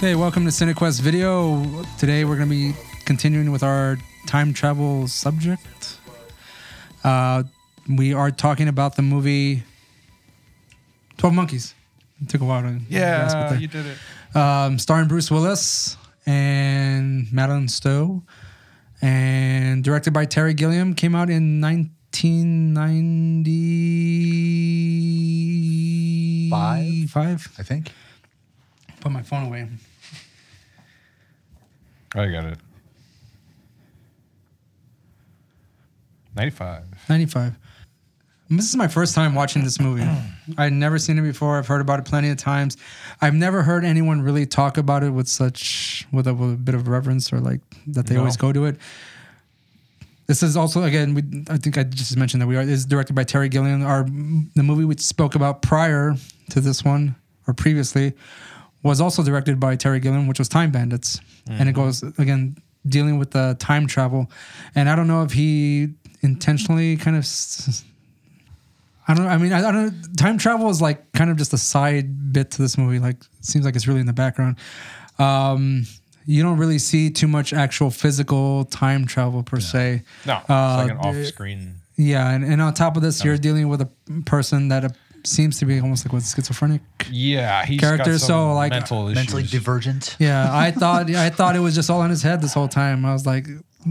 Hey, welcome to CineQuest Video. Today we're going to be continuing with our time travel subject. Uh, we are talking about the movie 12 Monkeys. It took a while to grasp it Yeah, there. you did it. um, starring Bruce Willis and Madeleine Stowe, and directed by Terry Gilliam. Came out in 1995. Five? I think. Put my phone away. I got it. 95. 95. This is my first time watching this movie. I'd never seen it before. I've heard about it plenty of times. I've never heard anyone really talk about it with such with a, with a bit of reverence or like that they No. always go to it. This is also again. We, I think I just mentioned that we are. Is directed by Terry Gilliam. Our the movie we spoke about prior to this one or previously was also directed by Terry Gilliam, which was Time Bandits, and it goes again dealing with the time travel. And I don't know if he intentionally kind of. I don't. I mean, I, I don't. Time travel is like kind of just a side bit to this movie. Like, seems like it's really in the background. Um, you don't really see too much actual physical time travel per se. No, it's Uh, like an off screen. Yeah, and, and on top of this, you're dealing with a person that uh, seems to be almost like what schizophrenic. Yeah, he's Character, got some so, like, mental issues. Mentally divergent. Yeah, I thought I thought it was just all in his head this whole time. I was like,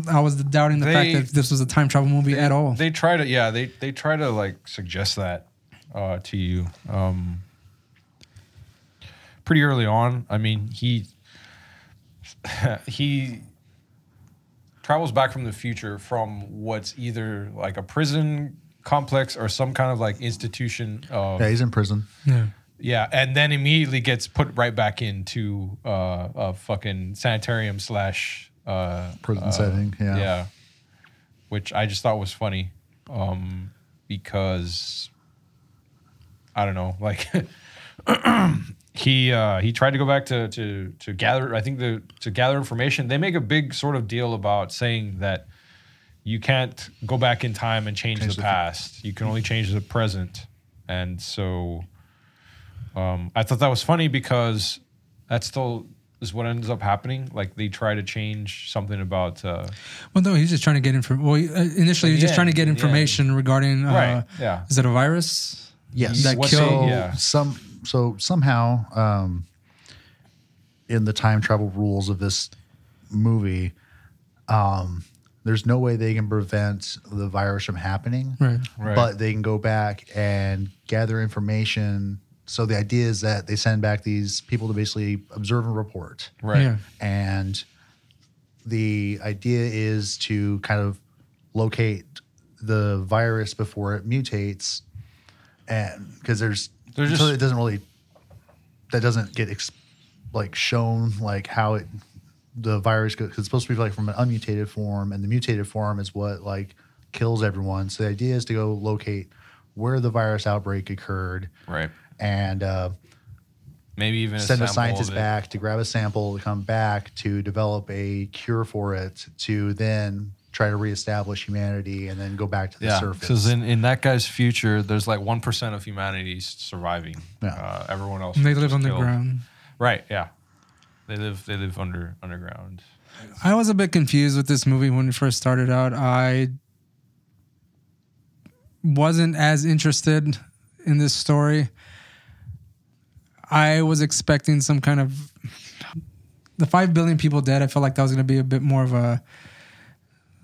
I was doubting the fact that this was a time travel movie at all. They try to, yeah, they they try to like suggest that uh, to you. Um, pretty early on. I mean, he he travels back from the future from what's either like a prison complex or some kind of like institution. Of, Yeah, he's in prison. yeah. Yeah, and then immediately gets put right back into uh, a fucking sanitarium slash uh, Prison uh, setting, yeah. yeah, which I just thought was funny, um, because I don't know, like he uh, he tried to go back to to to gather. I think the to gather information. They make a big sort of deal about saying that you can't go back in time and change, Change the the- past. You can only change the present, and so um, I thought that was funny because that still is what ends up happening. Like they try to change something about uh, Well, no, he's just trying to get information. Well, uh, initially, he was Yeah, just trying to get yeah. information regarding. Uh, Right, yeah. Is it a virus? Yes. That What kill- yeah. some so somehow um, in the time travel rules of this movie, um, there's no way they can prevent the virus from happening. Right. Right. But they can go back and gather information. So the idea is that they send back these people to basically observe and report. right. Yeah. and the idea is to kind of locate the virus before it mutates and because there's There's until just- it doesn't really that doesn't get ex- like shown like how it the virus goes 'cause it's supposed to be like from an unmutated form and the mutated form is what like kills everyone so the idea is to go locate where the virus outbreak occurred Right. and uh, Maybe even send a sample scientist back to grab a sample to come back to develop a cure for it to then try to reestablish humanity and then go back to the Yeah, surface. because in, in that guy's future, there's like one percent of humanity surviving. Yeah. Uh, everyone else. And they live just killed. underground. Right. Yeah. They live. They live under underground. I was a bit confused with this movie when it first started out. I wasn't as interested in this story. I was expecting some kind of the five billion people dead. I felt like that was going to be a bit more of a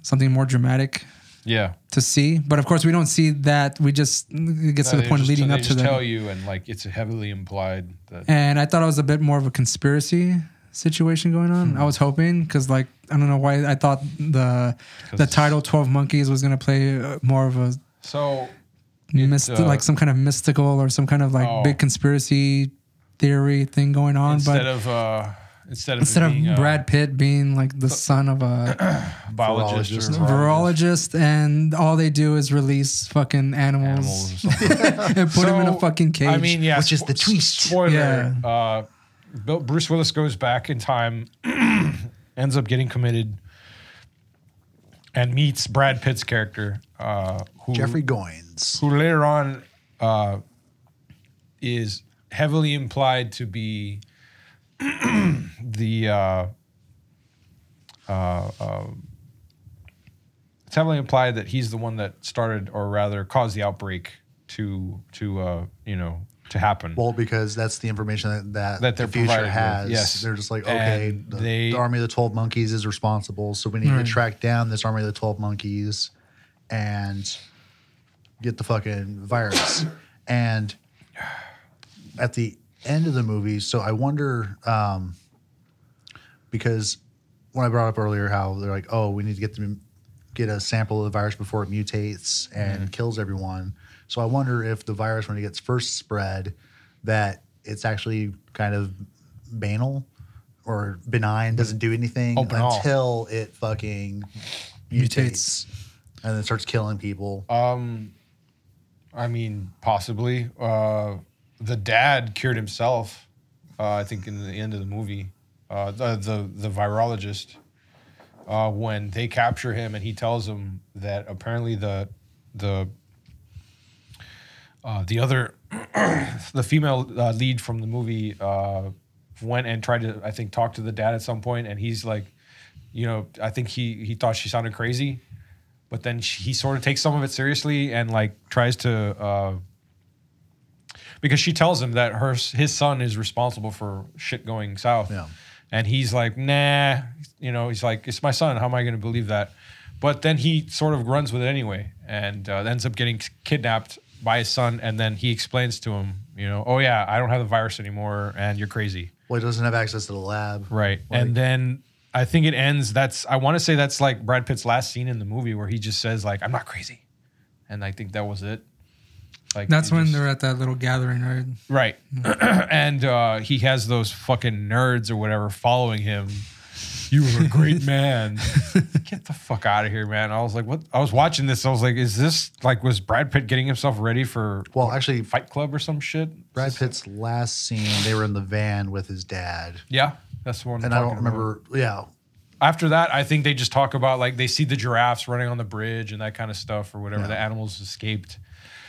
something more dramatic Yeah. to see. But of course, we don't see that. We just it gets to the point just- leading up to just that. tell you, and like it's heavily implied that. and I thought it was a bit more of a conspiracy situation going on. I was hoping because, like, I don't know why I thought the the 'Cause- title Twelve Monkeys was gonna play uh, more of a So myst- uh, like some kind of mystical or some kind of like Oh. big conspiracy theory thing going on. But instead but of uh, instead of instead of being, uh, Brad Pitt being like the son of a biologist, Virologist. or virologist, and all they do is release fucking animals, animals and put them in a fucking cage. I mean, yeah, Which is the spo- twist. Spoiler. Yeah. Uh, Bill- Bruce Willis goes back in time, ends up getting committed, and meets Brad Pitt's character, uh, who Jeffrey Goines. who later on uh, is heavily implied to be the uh, uh, um, it's heavily implied that he's the one that started, or rather, caused the outbreak to to uh, you know to happen. Well, because that's the information that, that, That they're the future provided with, has. yes. They're just like, okay, the, they- the army of the twelve monkeys is responsible, so we need Right. to track down this army of the twelve monkeys and get the fucking virus. and at the end of the movie, so I wonder, um, because when I brought up earlier how they're like, oh, we need to get them get a sample of the virus before it mutates and kills everyone. So I wonder if the virus, when it gets first spread, that it's actually kind of banal or benign, doesn't do anything banal. until it fucking mutates, and then starts killing people. Um, I mean, possibly. Uh, the dad cured himself. Uh, I think in the end of the movie, uh, the the the virologist, uh, when they capture him and he tells them that apparently the the uh, the other the female uh, lead from the movie uh, went and tried to I think talk to the dad at some point and he's like, you know, I think he he thought she sounded crazy but then she, he sort of takes some of it seriously and like tries to uh, because she tells him that her his son is responsible for shit going south. Yeah. and he's like nah you know he's like it's my son. How am i going to believe that? But then he sort of runs with it anyway and uh, ends up getting kidnapped by his son and then he explains to him you know oh yeah i don't have the virus anymore and you're crazy Well, he doesn't have access to the lab. Right. Like- and then I think it ends. That's I want to say that's like Brad Pitt's last scene in the movie where he just says like I'm not crazy, and I think that was it. Like That's when just- they're at that little gathering, right? right, and uh, he has those fucking nerds or whatever following him. You were a great man. Get the fuck out of here, man. I was like, what? I was watching this. I was like, is this like was Brad Pitt getting himself ready for Well, actually, Fight Club or some shit? Brad Pitt's last scene, they were in the van with his dad, Yeah, that's the one. I'm and I don't talking about. remember. Yeah, after that, I think they just talk about like they see the giraffes running on the bridge and that kind of stuff or whatever. The animals escaped.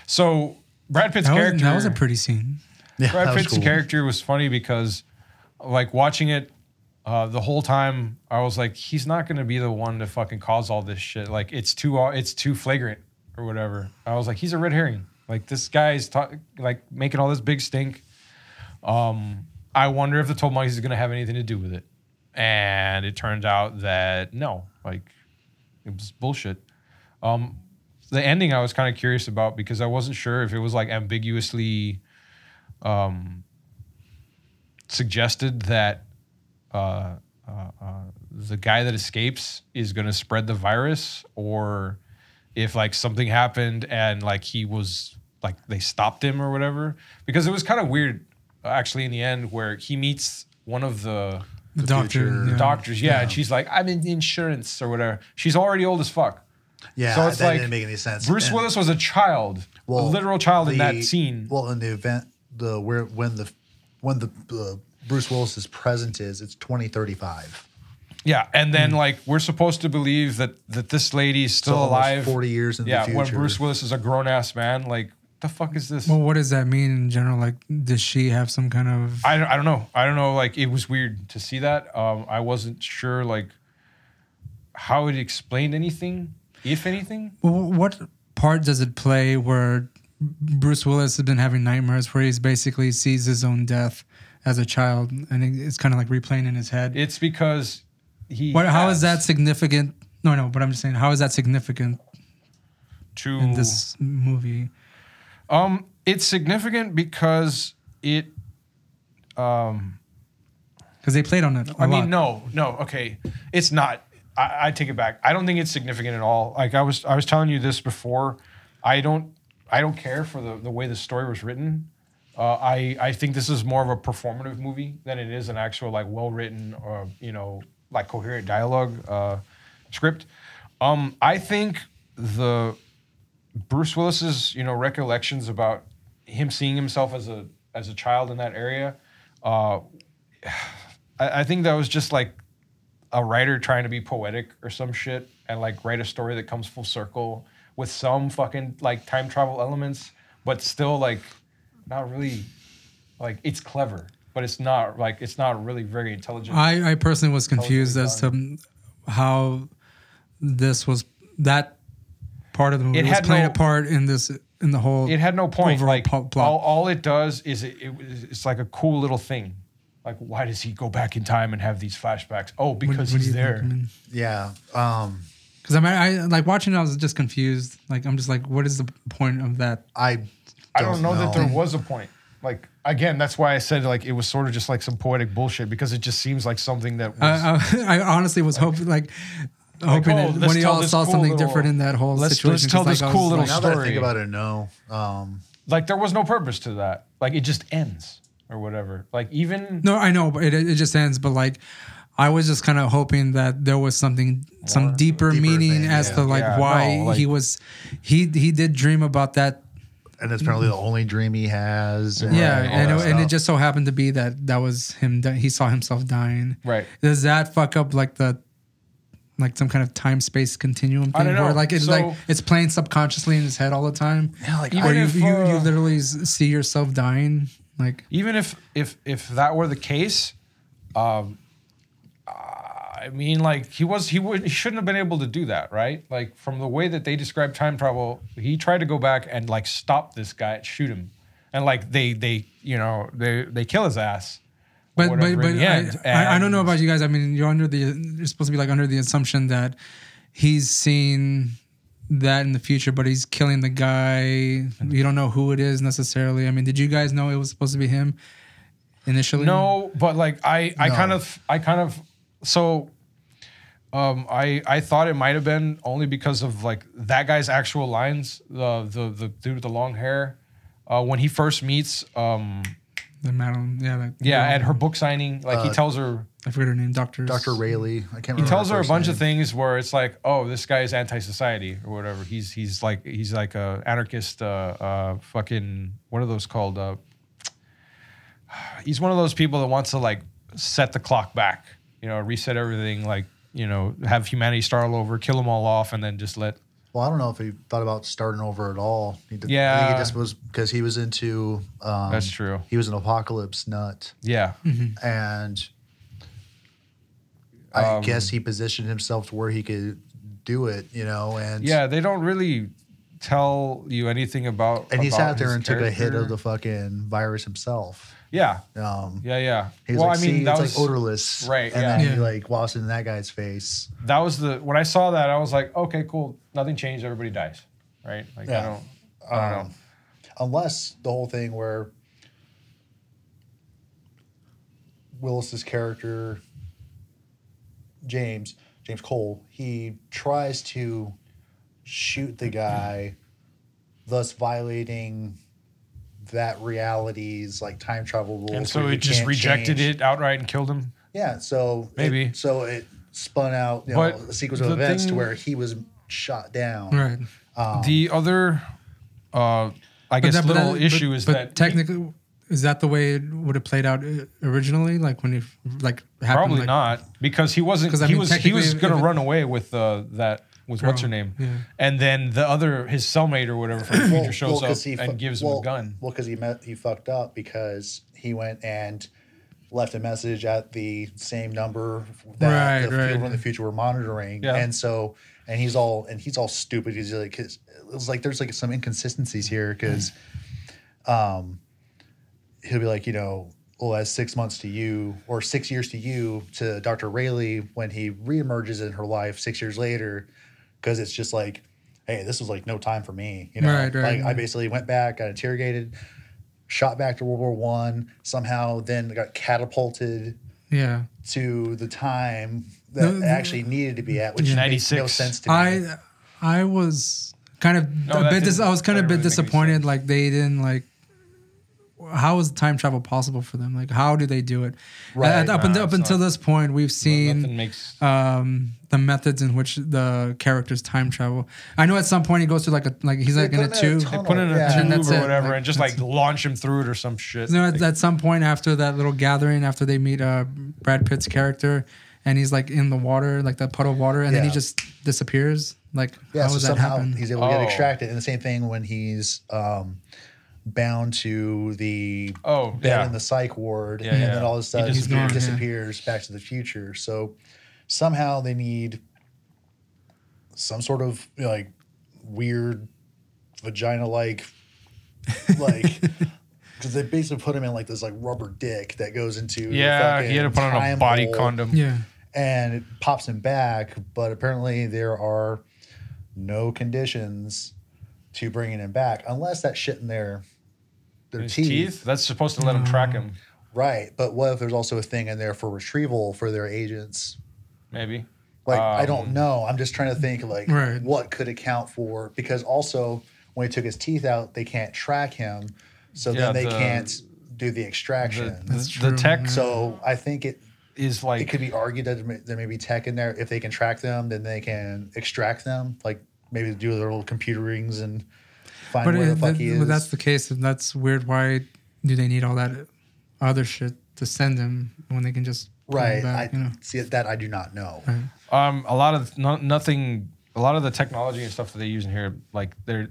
So Brad Pitt's That was, character, that was a pretty scene. yeah, Brad was Pitt's cool. character was funny because, like watching it, uh, the whole time I was like, he's not going to be the one to fucking cause all this shit. Like it's too uh, it's too flagrant or whatever. I was like, he's a red herring. Like this guy's ta- like making all this big stink. Um, I wonder if the Told Monkeys is going to have anything to do with it. And it turned out that no, like it was bullshit. Um, the ending I was kind of curious about because I wasn't sure if it was like ambiguously um, suggested that uh, uh, uh, the guy that escapes is going to spread the virus or if like something happened and like he was like they stopped him or whatever because it was kind of weird actually in the end where he meets one of the The, doctor. future yeah. doctors yeah, and she's like i'm in insurance or whatever she's already old as fuck Yeah, So it's that like didn't make any sense. bruce And- willis was a child a literal child in that scene Well, in the event, the where when the when the uh, Bruce Willis's present is, it's twenty thirty five. Yeah, and then like we're supposed to believe that that this lady's still So alive. 40 years in the future. yeah, when. Bruce Willis is a grown ass man, like the fuck is this? Well, what does that mean in general? Like, does she have some kind of? I, don't, I don't know. I don't know. Like it was weird to see that. Um, I wasn't sure like how it explained anything, if anything. Well, what part does it play where Bruce Willis has been having nightmares where he's basically sees his own death as a child and it- it's kind of like replaying in his head? It's because he. What? How is that significant? No, no. But I'm just saying, how is that significant to in this movie? Um, it's significant because it. Um, Because they played on it. I I mean, no, no. Okay, it's not. I, I take it back. I don't think it's significant at all. Like I was, I was telling you this before. I don't, I don't care for the the way the story was written. Uh, I I think this is more of a performative movie than it is an actual like well written or you know like coherent dialogue uh, script. Um, I think the Bruce Willis's you know recollections about him seeing himself as a as a child in that area. Uh, I, I think that was just like a writer trying to be poetic or some shit and like write a story that comes full circle with some fucking like time travel elements, but still like not really like it's clever. but it's not like it's not really very intelligent. I, I personally was confused as to how this was that part of the movie It was playing no- a part in this in the whole. it had no point. overall Like plot. all, all it does is it, it it's like a cool little thing. Like why does he go back in time and have these flashbacks? Oh, because what do he's you think? there. I Yeah. Um, Because I mean, I like watching. it, I was just confused. Like I'm just like, what is the point of that? I I don't know, that there was a point. Like again, that's why I said like it was sort of just like some poetic bullshit because it just seems like something that was I, I, I honestly was hoping like. Hoping oh, that let's when tell y'all saw cool something little- different in that whole let's- situation. let's tell 'cause, this like, I cool was little like, now that I think story. about it, no. Um, like there was no purpose to that. Like it just ends or whatever. Like even No, I know, but it, it just ends. But like, I was just kind of hoping that there was something, some deeper, Deeper meaning thing, as yeah. to like Yeah, why no, like- he was, he he did dream about that. And it's apparently the only dream he has. And Yeah, all and it, and it just so happened to be that that was him. That he saw himself dying. right. Does that fuck up like the, like some kind of time space continuum thing? I don't know. Where like it's So- like it's playing subconsciously in his head all the time. Yeah, like, Or Even you, if, you, you uh, literally see yourself dying. Like Even if if if that were the case, um, I mean, like he was he would he shouldn't have been able to do that, right? Like from the way that they describe time travel, he tried to go back and like stop this guy, shoot him, and like they they you know they they kill his ass. But but but I. I, I don't know about you guys. I mean, you're under the you're supposed to be like under the assumption that he's seen that in the future, but he's killing the guy. You don't know who it is necessarily. I mean, did you guys know it was supposed to be him initially? No, but like I, I No. kind of, I kind of, so, um, I, I thought it might have been only because of like that guy's actual lines. The, the, the dude with the long hair, uh, when he first meets, um, the Madeleine. Yeah, like, yeah, at her book signing, like he Uh, tells her, I forget her name. Doctor. Dr. Railly. I can't remember. he tells her a first bunch name. of things where it's like, oh, this guy is anti-society or whatever. He's he's like he's like a anarchist, uh, uh, fucking what are those called? Uh, he's one of those people that wants to like set the clock back, you know, reset everything, like you know, have humanity start all over, kill them all off, and then just let. Well, I don't know if he thought about starting over at all. He did, I think Yeah. he just was because he was into. Um, That's true. He was an apocalypse nut, Yeah, and I Um, guess he positioned himself to where he could do it. You know, and yeah. They don't really tell you anything about. and he about sat there his and took a hit of the fucking virus himself. Yeah, Um, yeah, yeah. he was well, like, I mean, that was like odorless, Right, And yeah. then he like lost it in that guy's face. that was the when I saw that I was like, okay, cool, nothing changed, everybody dies, right? Like I don't, I don't Um, know. unless the whole thing where Willis's character James James Cole he tries to shoot the guy thus violating that reality's like time travel rules And so it just rejected change. it outright and killed him. yeah so it- Maybe. so it spun out you know, a sequence of the events to where he was shot down Right. um, the other, uh, I guess, that- little that- issue but- is but that technically, is that the way it would have played out uh, originally? Like when it like happened? probably like, not because he wasn't. I he mean, was he was going to run away with uh, that with Girl, what's her name, yeah. and then the other his cellmate or whatever from the future shows 'cause up he and gives well, him a gun. Well, because he met he fucked up because he went and left a message at the same number that Right, the right. people from the future were monitoring, Yeah. and so and he's all and he's all stupid. He's like, it was like there's like some inconsistencies here because, um, he'll be like, you know. Well, as six months to you, or six years to you, to Dr. Railly when he reemerges in her life six years later, because it's just like, hey, this was like no time for me. You know, Right, right, like I basically went back, got interrogated, shot back to World War One, somehow then got catapulted Yeah. to the time that No, it actually needed to be at, which Yeah. makes no sense to me. I I was kind of No, a bit. Dis- I was kind of a bit really disappointed. Like they didn't like. How is time travel possible for them? Like how do they do it? Right. Uh, up, Nah, until, up it's until this point, we've seen Nothing makes. um, the methods in which the characters time travel. I know at some point he goes through like a like he's like They in a put him in a tube. tunnel. Put in a Yeah. tube And that's or whatever, Like, and just like launch him through it or some shit. You know, at, Like, at some point after that little gathering, after they meet uh, Brad Pitt's character, and he's like in the water, like that puddle of water, and then he just disappears. Like yeah, how so does that somehow happen? he's able to get Oh. extracted. And the same thing when he's um, bound to the Oh, bed yeah. in the psych ward, Yeah, and yeah. then all of a sudden he disappears. disappears, back to the future. So somehow they need some sort of you know, like weird vagina like like because they basically put him in like this like rubber dick that goes into yeah, he had to put on a body condom. Yeah. and it pops him back but apparently there are no conditions to bringing him back unless that shit in their their His teeth. teeth. That's supposed to let them track him. right but what if there's also a thing in there for retrieval for their agents Maybe. like i don't Um, know i'm just trying to think like Right. what could account for because also when he took his teeth out they can't track him so Yeah, then they the- can't do the The, extraction That's the, the true, tech so i think it is like it could be argued that there may- there may be tech in there. If they can track them, then they can extract them. Like maybe do their little computer rings and find But, where it, the fuck that, he but that's the case, and that's weird. Why do they need all that other shit to send him when they can just right. Back, I you know? see that. I do not know. um a lot of no, nothing a lot of the technology and stuff that they use in here like they're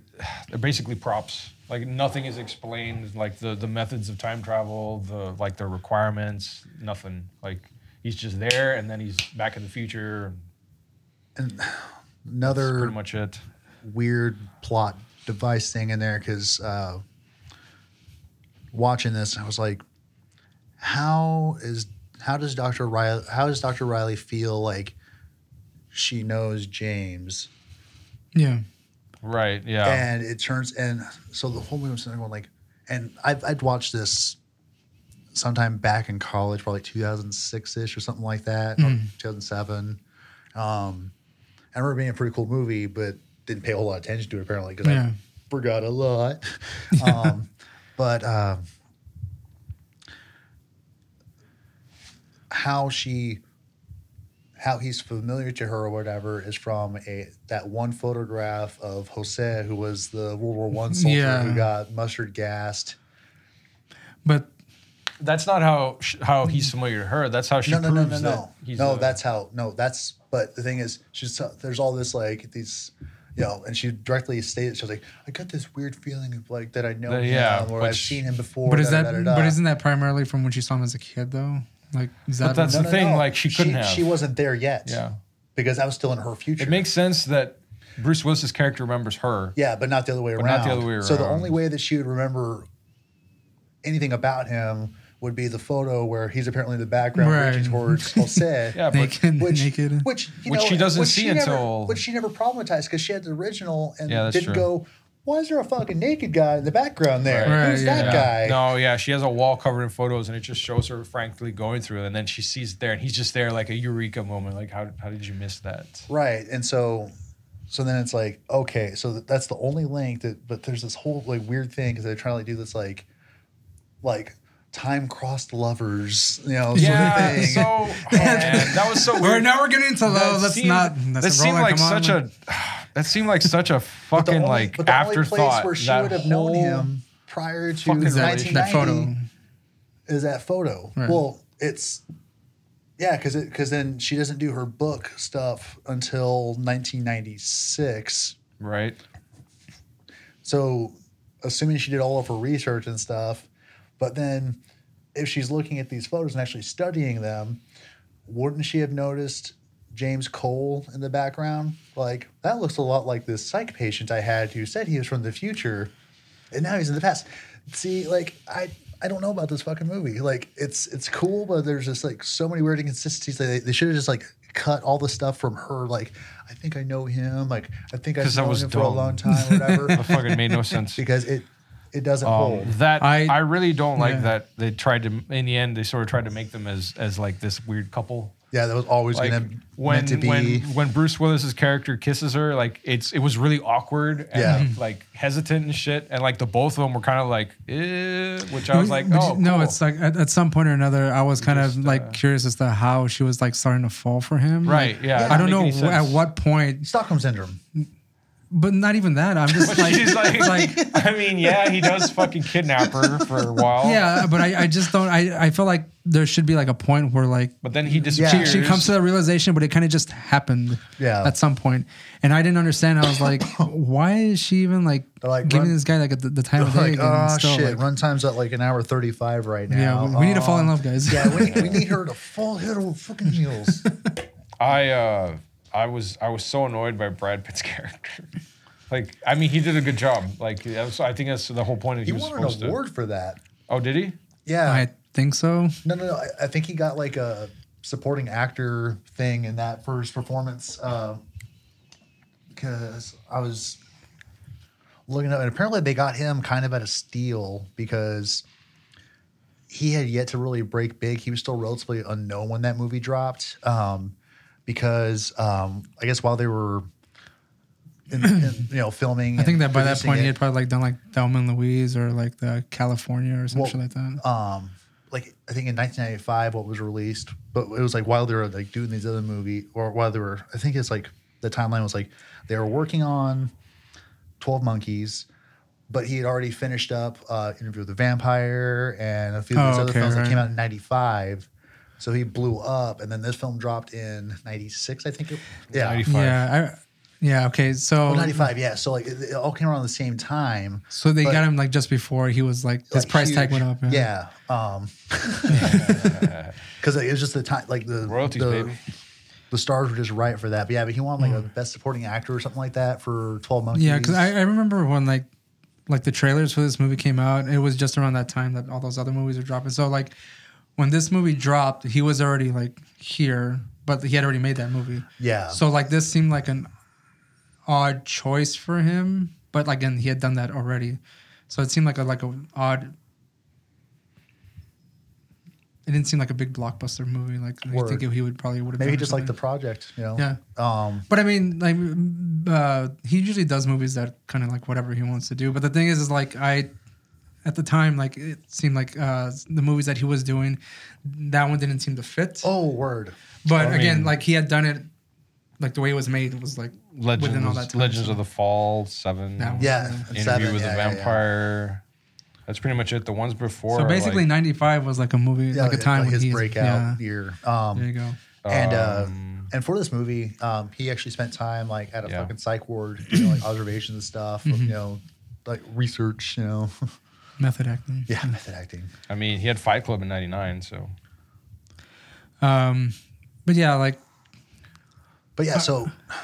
they're basically props like nothing is explained like the the methods of time travel the like the requirements nothing like he's just there and then he's back in the future And that's another pretty much it weird plot device thing in there because uh, watching this, I was like, how is how does Doctor Railly how does Doctor Railly feel like she knows James? Yeah. right yeah and it turns and so the whole movie was sitting going like and I've, I'd watched this sometime back in college probably 2006ish or something like that or 2007 um i remember being a pretty cool movie but didn't pay a whole lot of attention to it apparently because Yeah. i forgot a lot um but um how she how he's familiar to her or whatever is from a that one photograph of Jose, who was the World War One soldier Yeah. who got mustard gassed. But that's not how sh- how he's familiar to her that's how she No, no, no, proves no, that no. he's No, a- that's how. No, that's. But the thing is, she's there's all this like these, you know, and she directly stated she was like, I got this weird feeling of like that I know Uh, him yeah, or I've which- seen him before. but is da, that da, da, da. but isn't that primarily from when she saw him as a kid though? Like is that that's- the thing, like, she couldn't have. She wasn't there yet. yeah because that was still in her future. it makes sense that bruce willis's character remembers her Yeah, but not the other way But around. not the other way So the around. only way that she would remember anything about him would be the photo where he's apparently in the background Right. reaching towards Jose. yeah but naked, Which, naked. which, you Which know, she doesn't which see she never- until- which she never problematized because she had the original and Yeah, didn't true. go. Why is there a fucking naked guy in the background there? Right. Who's Right, that Yeah. guy? No, yeah, she has a wall covered in photos, and it just shows her frankly going through, it, and then she sees it there, and he's just there like a eureka moment. Like, how how did you miss that? Right. And so so then it's like, okay, so that's the only link that but there's this whole like weird thing because they're trying to like, do this like like time crossed lovers, you know, sort of Yeah, thing. so oh, man, that was so We're weird. now we're getting into That love. Let's seemed- not. that That's seemed like on. such a. That seemed like such a But the fucking only- like but the only afterthought. place where she that would have known whole- him prior to fucking Is that, that photo. is that photo. Right. Well, it's yeah, because because then she doesn't do her book stuff until 1996. right? So, assuming she did all of her research and stuff, but then if she's looking at these photos and actually studying them, wouldn't she have noticed James Cole in the background? Like, that looks a lot like this psych patient I had who said he was from the future and now he's in the past. See, like, I. I don't know about this fucking movie. Like, it's it's cool, but there's just like so many weird inconsistencies. They, they should have just like cut all the stuff from her. Like, I think I know him. Like, I think I've known him for a long time, whatever. That fucking made no sense. because it it doesn't Um, hold. that I, I- really don't like yeah. that they tried to in the end they sort of tried to make them as as like this weird couple Yeah, that was always like gonna when meant to be. when when Bruce Willis's character kisses her, like it's it was really awkward and Yeah. like hesitant and shit, and like the both of them were kind of like, eh, which I was like, But oh you- no, cool. it's like at, at some point or another, I was kind just, of like uh, curious as to how she was like starting to fall for him. right, Like, yeah. it I don't didn't know make any wh- at sense. what point. Stockholm syndrome. But not even that. I'm just like, She's like, like, I mean, yeah, he does fucking kidnap her for a while. yeah, but I, I just don't. I, I feel like there should be like a point where like But then he she, disappears. she comes to that realization, but it kind of just happened. Yeah. At some point, and I didn't understand. I was like, why is she even like, They're like, giving run- this guy like the, the time of day like, again? oh and still, shit, like- run time's at like an hour 35 right now. Yeah, we- we need to fall in love, guys. Yeah, we, we need her to fall head over fucking heels. I uh I was I was so annoyed by Brad Pitt's character. like I mean he did a good job. Like that was, I think that's the whole point. That He he was won supposed an award to. for that. Oh, did he? Yeah. I think so. No, no, no. I, I think he got like a supporting actor thing in that for his performance. Uh, because I was looking up, and apparently they got him kind of at a steal because he had yet to really break big. He was still relatively unknown when that movie dropped. Um, because um, I guess while they were, in, in, you know, filming, I think that by that point it- he had probably like done like Thelma and Louise or like the Kalifornia or something Well, like that. um like I think in 1995 what was released, but it was like while they were like doing these other movie or while they were I think it's like the timeline was like they were working on 12 Monkeys, but he had already finished up uh Interview with the Vampire and a few of these Oh, other okay, films that came out in 95. So he blew up and then this film dropped in 96 I think it, yeah. 95. Yeah, I, yeah. Okay, so Oh, 95, yeah. So like it, it all came around the same time. so they but- got him like just before he was like his like, price tag went up. Yeah. Um, because it was just the time, like the Royalties, the, baby. The stars were just right for that. But yeah, but he won like a best supporting actor or something like that for Twelve Monkeys. Yeah, because I, I remember when like like the trailers for this movie came out, it was just around that time that all those other movies were dropping. So like when this movie dropped, he was already like here, but he had already made that movie. yeah. So like this seemed like an odd choice for him, but like again he had done that already, so it seemed like a like a odd. It didn't seem like a big blockbuster movie. Like I think he would probably would have. maybe he just liked the project. You know. Yeah. Um. But I mean, like, uh, he usually does movies that kind of like whatever he wants to do. But the thing is, is like I, at the time, like it seemed like uh, the movies that he was doing, that one didn't seem to fit. Oh, word. but I again, mean- like he had done it, like the way it was made was like Legends, within all that time. Legends so of the Fall, Seven, That one. Yeah. Yeah. and Interview seven, with yeah, the yeah, yeah. Vampire. That's pretty much it. The ones before. So are, basically, like, '95 was like a movie, Yeah, like a time like when his he's breakout Yeah, year. Um, there you go. and uh, Um, and for this movie, um, he actually spent time like at a Yeah. fucking psych ward, doing like observations and stuff. of, you know, like research. You know. Method acting. yeah, method acting. I mean, he had Fight Club in '99, so Um, but yeah, like But yeah, so I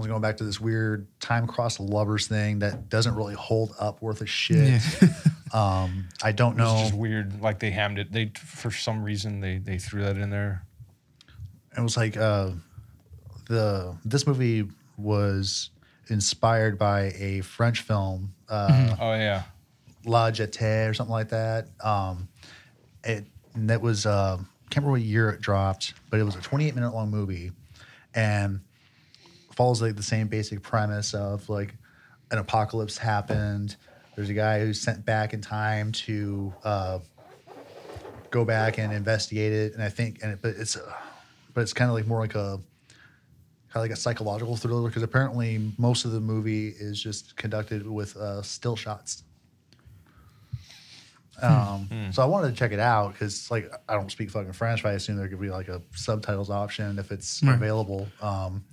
was going back to this weird time cross lovers thing that doesn't really hold up worth a shit. yeah. Um, I don't it was know. just weird. Like they hammed it. They for some reason they they threw that in there. It was like uh, the this movie was inspired by a French film, uh, Oh yeah, La Jetée or something like that. Um, it and that was uh, can't remember what year it dropped, but it was a 28 minute long movie, and follows like the same basic premise of like an apocalypse happened. There's a guy who's sent back in time to uh, go back and investigate it, and I think and it, but it's uh, but it's kind of like more like a kind of like a psychological thriller because apparently most of the movie is just conducted with uh, still shots. Um, So I wanted to check it out because, like, I don't speak fucking French, but I assume there could be like a subtitles option if it's Right. available. Um,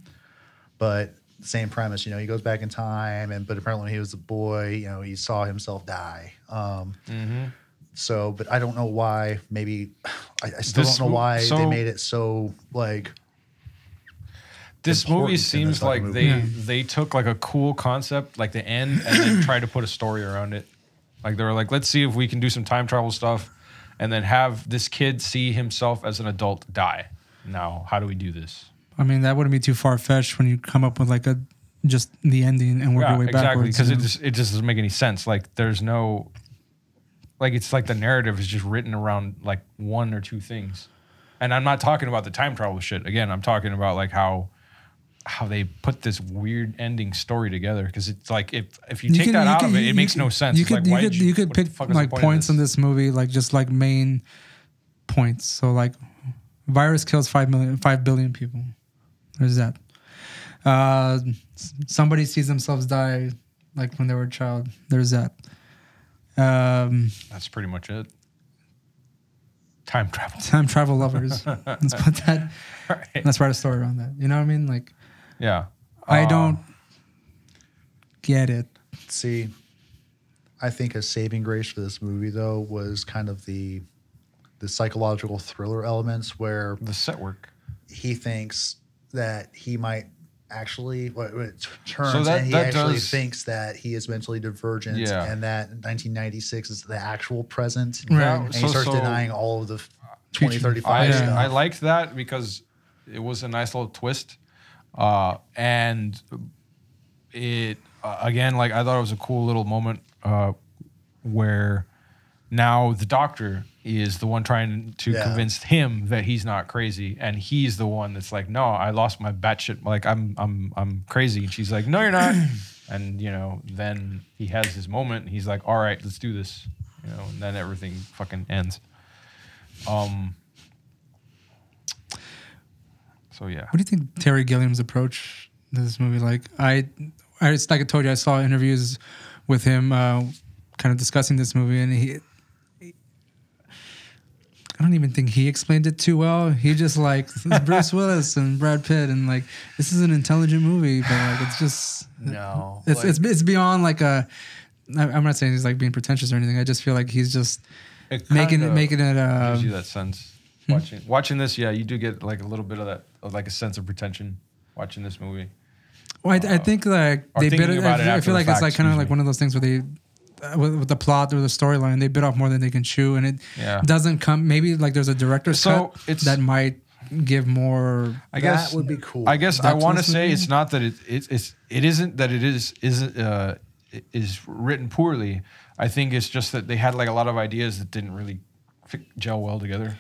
but same premise, you know, he goes back in time, and but apparently when he was a boy, you know, he saw himself die. Um, So, but I don't know why. Maybe I, I still This don't know mo- why they made it so like. this movie in this seems like movie. they Yeah. they took like a cool concept, like the end, and then tried to put a story around it. Like they were like, let's see if we can do some time travel stuff, and then have this kid see himself as an adult die. Now, how do we do this? I mean, that wouldn't be too far fetched when you come up with like a just the ending and work your way back. exactly. backwards. Because you it just it just doesn't make any sense. Like there's no, like it's like the narrative is just written around like one or two things, and I'm not talking about the time travel shit. Again, I'm talking about like how how they put this weird ending story together. Because it's like if if you, take can- that out can- of it, you- it makes you no sense. You could like, you could did you could pick fuck is the like point points in this movie, like just like main points. So like, virus kills five million, five billion people. There's that. Uh, somebody sees themselves die, like when they were a child. There's that. Um, That's pretty much it. Time travel. time travel lovers. Let's put that. Right. Let's write a story around that. You know what I mean? Like Yeah. I Uh, don't get it. See, I think a saving grace for this movie though was kind of the the psychological thriller elements where the set work. he thinks that he might actually what turns So that- and he that actually does- thinks that he is mentally divergent Yeah. and that 1996 is the actual present Right. and he starts so- denying all of the 2035 I. I liked that because it was a nice little twist. Uh, and it, uh, again, like I thought it was a cool little moment uh, where now the doctor is the one trying to Yeah. convince him that he's not crazy. And he's the one that's like, no, I lost my batshit. Like I'm, I'm, I'm crazy. And she's like, no, you're not. and, you know, then he has his moment. He's like, all right, let's do this. You know, and then everything fucking ends. Um. So yeah, What do you think Terry Gilliam's approach to this movie? Like I, I just like I told you, I saw interviews with him, uh, kind of discussing this movie, and he, he- I don't even think he explained it too well. He just like this is Bruce Willis and Brad Pitt, and like this is an intelligent movie, but like it's just no it's like- it's it's beyond like a. I- I'm not saying he's like being pretentious or anything. I just feel like he's just it making it making it. Uh, gives you that sense. Watching watching this, yeah, you do get like a little bit of that, of like a sense of pretension watching this movie. Well, I, I think like they bit. thinking It, it I, I feel the like it's like kind of like me. one of those things where they, uh, with, with the plot or the storyline, they bit off more than they can chew, and it Yeah. doesn't come. Maybe like there's a director's So, cut it's- that might give more. I guess that would be cool I guess I want to say movie? it's not that it, it it's it isn't that it is isn't uh is written poorly. I think it's just that they had like a lot of ideas that didn't really fit, gel well together.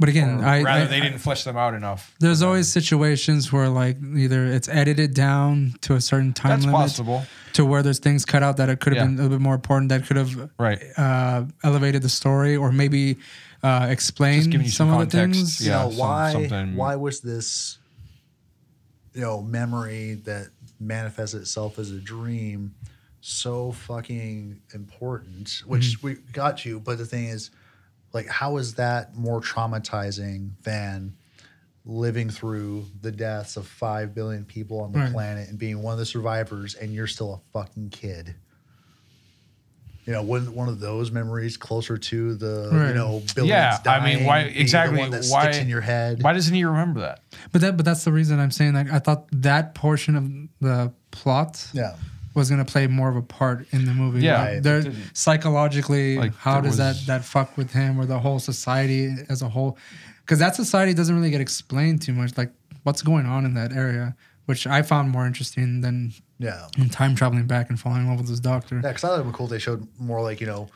But again, I, rather, I- they didn't flesh them out enough. There's always situations where like either it's edited down to a certain time That's limit possible, to where there's things cut out that it could have Yeah. been a little bit more important that could have right? uh, elevated the story or maybe uh, explained some, some other context, things. you Yeah, know why something- why was this you know memory that manifests itself as a dream so fucking important which we got to but the thing is like how is that more traumatizing than living through the deaths of 5 billion people on the Right. planet and being one of the survivors and you're still a fucking kid you know, wouldn't one of those memories closer to the you know billions Yeah, I mean, why- be the exactly, one that why- sticks in your head? Why doesn't he remember that? But that but that's the reason I'm saying like I thought that portion of the plot Yeah, was gonna play more of a part in the movie. Yeah, Like, there psychologically, Like, how does was- that that fuck with him or the whole society as a whole? Because that society doesn't really get explained too much. Like what's going on in that area, which I found more interesting than yeah, in time traveling back and falling in love with this doctor. yeah. Because I thought it was cool. They showed more like you know,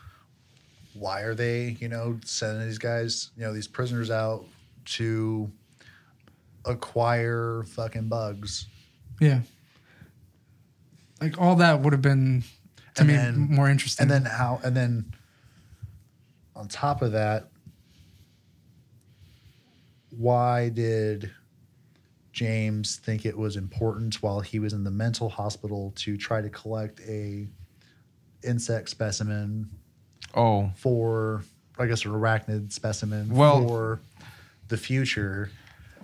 why are they you know sending these guys you know these prisoners out to acquire fucking bugs? Yeah. Like all that would have been to And me then- more interesting. And then how? And then on top of that, why did James think it was important while he was in the mental hospital to try to collect a insect specimen Oh, for, I guess, an arachnid specimen Well- for the future?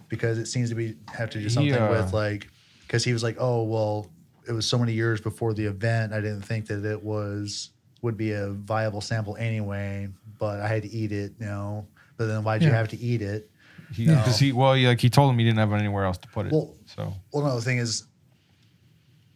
Because it seems to be have to do He, something uh, with like, because he was like, oh well, it was so many years before the event. I didn't think that it was would be a viable sample anyway, but I had to eat it, you know. But then why'd you Yeah. have to eat it? he No. because he well, he, like he told him he didn't have anywhere else to put it. Well- so Well, no, the thing is,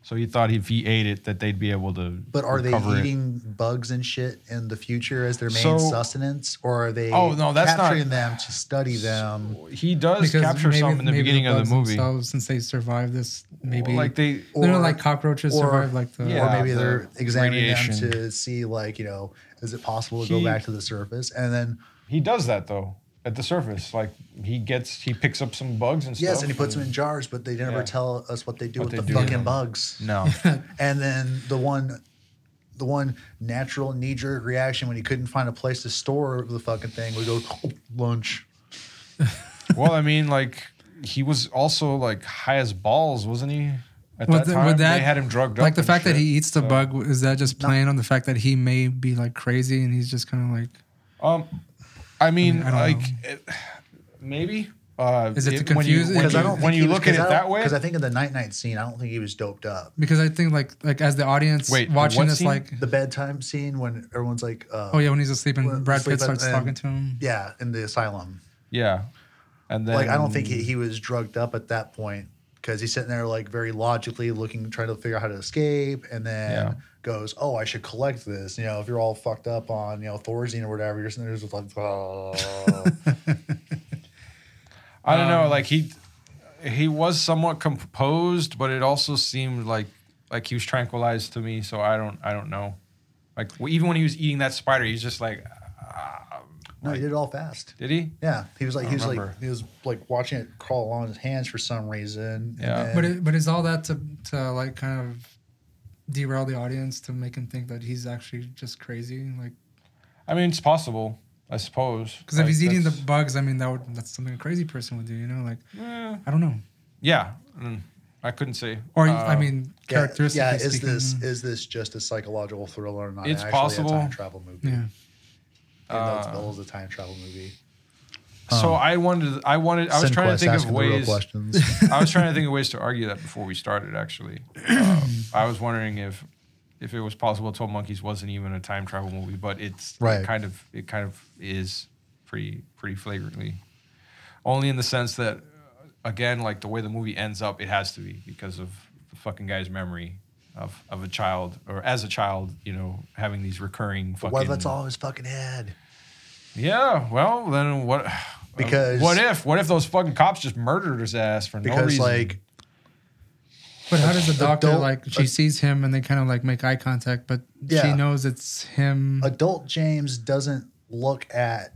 so he thought if he ate it that they'd be able to. but are they recover it. eating bugs and shit in the future as their main So- sustenance, or are they Oh, no, that's not- capturing them to study them? He does capture some in the beginning of the movie. themselves, since they survived this, maybe like they they're like cockroaches or- survive like the Yeah. or maybe the they're examining radiation. them to see, like, you know, is it possible to He- go back to the surface? And then, he does that though at the surface. Like he gets he picks up some bugs and stuff. yes, and he puts them in jars, but they never Yeah. tell us what they do What with they the do with fucking them. bugs. No, And then the one, the one natural knee jerk reaction when he couldn't find a place to store the fucking thing would go lunch. well, I mean, like he was also like high as balls, wasn't he? At With that the- time, that- they had him drugged up. like the and fact that shit, he eats the so- bug is that just playing on the fact that he may be like crazy and he's just kind of like Um, I mean, I don't like it, maybe. Uh, Is it to when confuse- you, when Because you, I don't when you look at it that way? Because I think in the night night scene, I don't think he was doped up. because I think like like as the audience Wait, the watching what this scene? like The bedtime scene when everyone's like, uh, oh yeah when he's asleep and When- Brad asleep Pitt starts and- talking to him. yeah, in the asylum. yeah, and then like I don't think he, he was drugged up at that point because he's sitting there like very logically looking, trying to figure out how to escape, and then Yeah. Goes, "Oh, I should collect this." You know, if you're all fucked up on you know Thorazine or whatever, you're sitting there just like, oh. I don't Um, know. Like he he was somewhat composed, but it also seemed like like he was tranquilized to me. So I don't I don't know. Like w- even when he was eating that spider, he's just like, ah, no, he did it all fast. did he? Yeah, he was like he was remember. like he was like watching it crawl along his hands for some reason. Yeah. then- But it, but is all that to to like kind of derail the audience to make him think that he's actually just crazy? Like I mean, it's possible, I suppose. because if he's eating the bugs, I mean that would that's something a crazy person would do. You know, like Eh, I don't know. yeah, mm, I couldn't say. Or Uh, I mean, yeah, characteristically yeah, is speaking, this is this just a psychological thriller or not It's actually possible. a time travel movie? yeah. Even though it's Uh, billed as a time travel movie. So I wanted, I wanted, I was Send trying to think of asking the real ways. questions. I was trying to think of ways to argue that before we started. Actually, um, I was wondering if if it was possible Twelve Monkeys wasn't even a time travel movie, but it's Right. It kind of it kind of is pretty pretty flagrantly. Only in the sense that, uh, again, like the way the movie ends up, it has to be because of the fucking guy's memory of of a child or as a child, you know, having these recurring fucking. What if that's all in his fucking head? Yeah. Well, then what? Because- what if what if those fucking cops just murdered his ass for no Because reason? like But how does the doctor Adult- like? She ad- sees him and they kind of like make eye contact, but she Yeah. knows it's him. adult James doesn't look at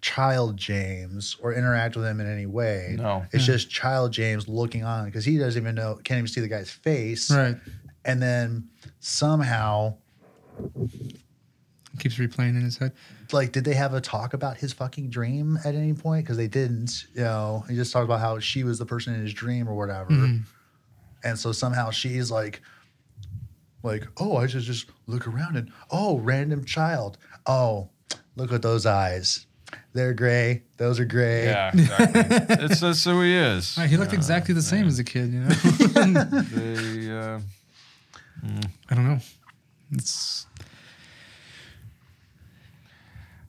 child James or interact with him in any way. No. It's just child James looking on because he doesn't even know, can't even see the guy's face. right. And then somehow, Keeps replaying in his head. like, did they have a talk about his fucking dream at any point? Because they didn't. You know, he just talked about how she was the person in his dream or whatever. Mm-hmm. And so somehow she's like, like, oh, I just just look around and oh, random child. Oh, look at those eyes. They're gray. Those are gray. Yeah, exactly. it's that's who he is. Right, he looked exactly the same as a kid, you know. They, uh, I don't know. It's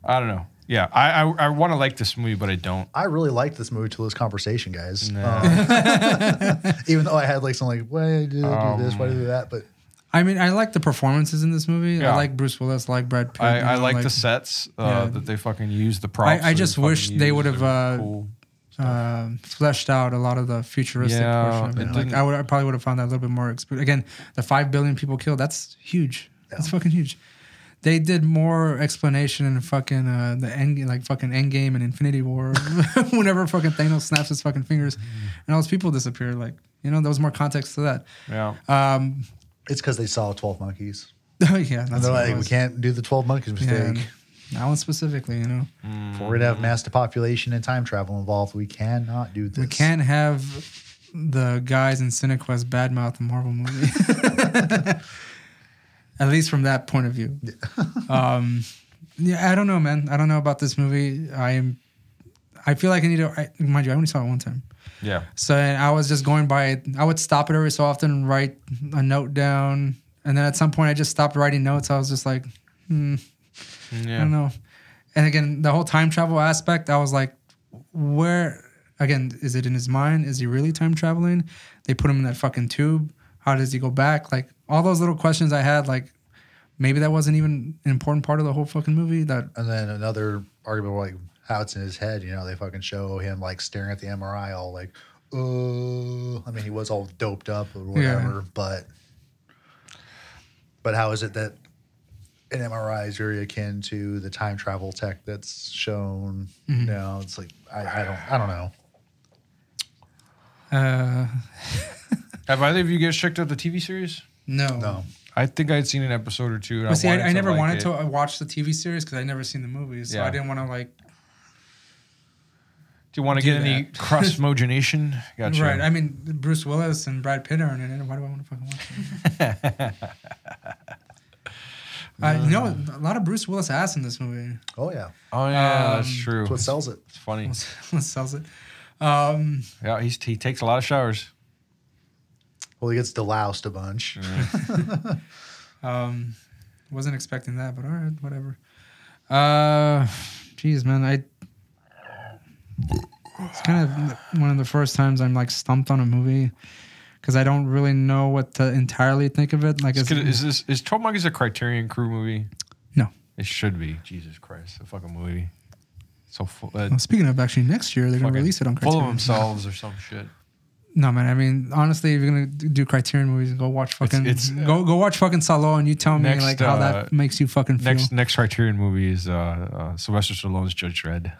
I don't know. Yeah, I I, I want to like this movie, but I don't. I really liked this movie till this conversation, guys. Nah. Um, even though I had like some like, why did I do this? Why did I do that? But I mean, I like the performances in this movie. Yeah. I like Bruce Willis, I like Brad Pitt. I, I know, like, the sets uh, yeah. that they fucking use. The props. I that just wish they would have, uh, cool. uh, fleshed out a lot of the futuristic Yeah, portion of it it. Like I would, I probably would have found that a little bit more. Exp- Again, the five billion people killed. That's huge. That's fucking huge. They did more explanation in fucking uh, the end, like fucking Endgame and Infinity War. whenever fucking Thanos snaps his fucking fingers, and all those people disappear. Like you know, there was more context to that. Yeah. Um, it's because they saw 12 monkeys. yeah, And they're like, we can't do the 12 monkeys Yeah, mistake. and that one specifically, you know, If we're going to have mass population and time travel involved, we cannot do this. we can't have the guys in Cinequest badmouth the Marvel movie. At least from that point of view. Yeah. um, yeah, I don't know, man. I don't know about this movie. I am. I feel like I need to. I, mind you, I only saw it one time. Yeah. So I was just going by it. I would stop it every so often and write a note down. And then at some point, I just stopped writing notes. I was just like, hmm, I don't know. And again, the whole time travel aspect, I was like, where, again, is it in his mind? Is he really time traveling? They put him in that fucking tube. How does he go back? Like, all those little questions I had, like, maybe that wasn't even an important part of the whole fucking movie. That, And then another argument, like how it's in his head. You know, they fucking show him like staring at the MRI, all like, oh. I mean, he was all doped up or whatever, but but how is it that an MRI is very akin to the time travel tech that's shown? Mm-hmm. You know, it's like I, I don't I don't know. uh, Have either of you guys checked out the TV series? no. No, I think I'd seen an episode or two. And But see, wanted I, I never like wanted it. to watch the TV series because I never seen the movies, so Yeah. I didn't want to like. Do you want to do get any that. cross mogenation? Gotcha. Right. I mean, Bruce Willis and Brad Pitt are in it. Why do I want to fucking watch it? uh, you know, a lot of Bruce Willis ass in this movie. Oh yeah, oh yeah, that's Um, true. that's what sells it. It's funny. What sells it? Um, Yeah, he's, he takes a lot of showers. Well, he gets deloused a bunch. um, wasn't expecting that, but all right, whatever. Uh, geez, man, I. It's kind of one of the first times I'm like stumped on a movie because I don't really know what to entirely think of it. Like, Is, it's, is this is Twelve Monkeys a Criterion Crew movie? no. It should be. Jesus Christ, a fucking movie. So full, uh, Well, speaking of, actually, next year they're gonna release it on full Criterion. of themselves or some shit. No man, I mean honestly, if you're gonna do Criterion movies, and go watch fucking it's, uh, go go watch fucking Salo, and you tell me next, like how uh, that makes you fucking feel. Next next Criterion movie is uh, uh, Sylvester Stallone's Judge Dredd.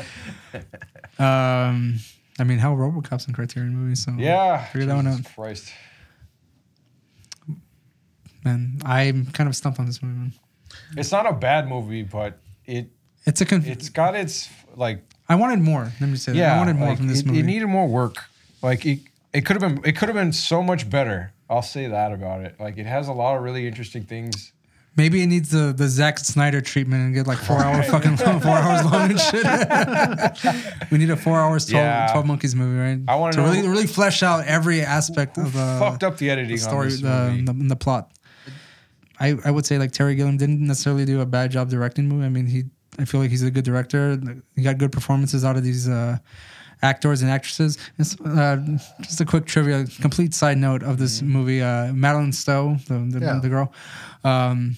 Um, I mean, hell, RoboCop's in Criterion movies, so Yeah, figure that one Jesus out. Christ. Man, I'm kind of stumped on this movie. Man. It's not a bad movie, but it It's a conf- it's got its like I wanted more. Let me say that. I wanted more like, from this it, movie. It needed more work. Like it, it could have been it could have been so much better. I'll say that about it. Like it has a lot of really interesting things. Maybe it needs the the Zack Snyder treatment and get like four hour fucking four hours long and shit. we need a four hours 12, Yeah. 12 monkeys movie, right? I wanna to know really who- really flesh out every aspect of the Fucked up the editing the story, on this the, movie. the, the plot. I, I would say like Terry Gilliam didn't necessarily do a bad job directing the movie. I mean, he I feel like he's a good director. He got good performances out of these uh, actors and actresses. It's, uh, just a quick trivia, complete side note of this movie. Uh, Madeleine Stowe, the the, Yeah. the girl. Um,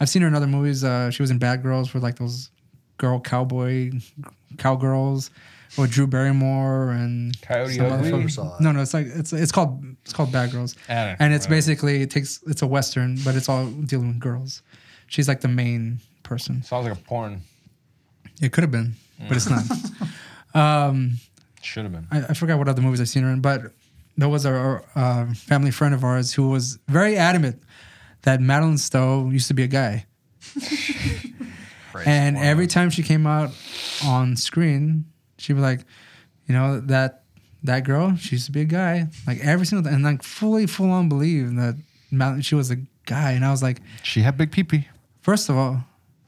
I've seen her in other movies. Uh, she was in Bad Girls with like those girl cowboy cowgirls with Drew Barrymore and Coyote Ugly? fucking- Saw it. No, no, it's like it's it's called it's called Bad Girls, I don't know, and it's whatever. basically it takes it's a western, but it's all dealing with girls. She's like the main person. Sounds like a porn. It could have been, but it's not. um, Should have been. I, I forgot what other movies I've seen her in, but there was a, a family friend of ours who was very adamant that Madeleine Stowe used to be a guy. And every time she came out on screen, she'd be like, you know, that that girl, she used to be a guy. Like every single time, and like fully, full on believe that Mal- she was a guy. And I was like, she had big pee pee. first of all,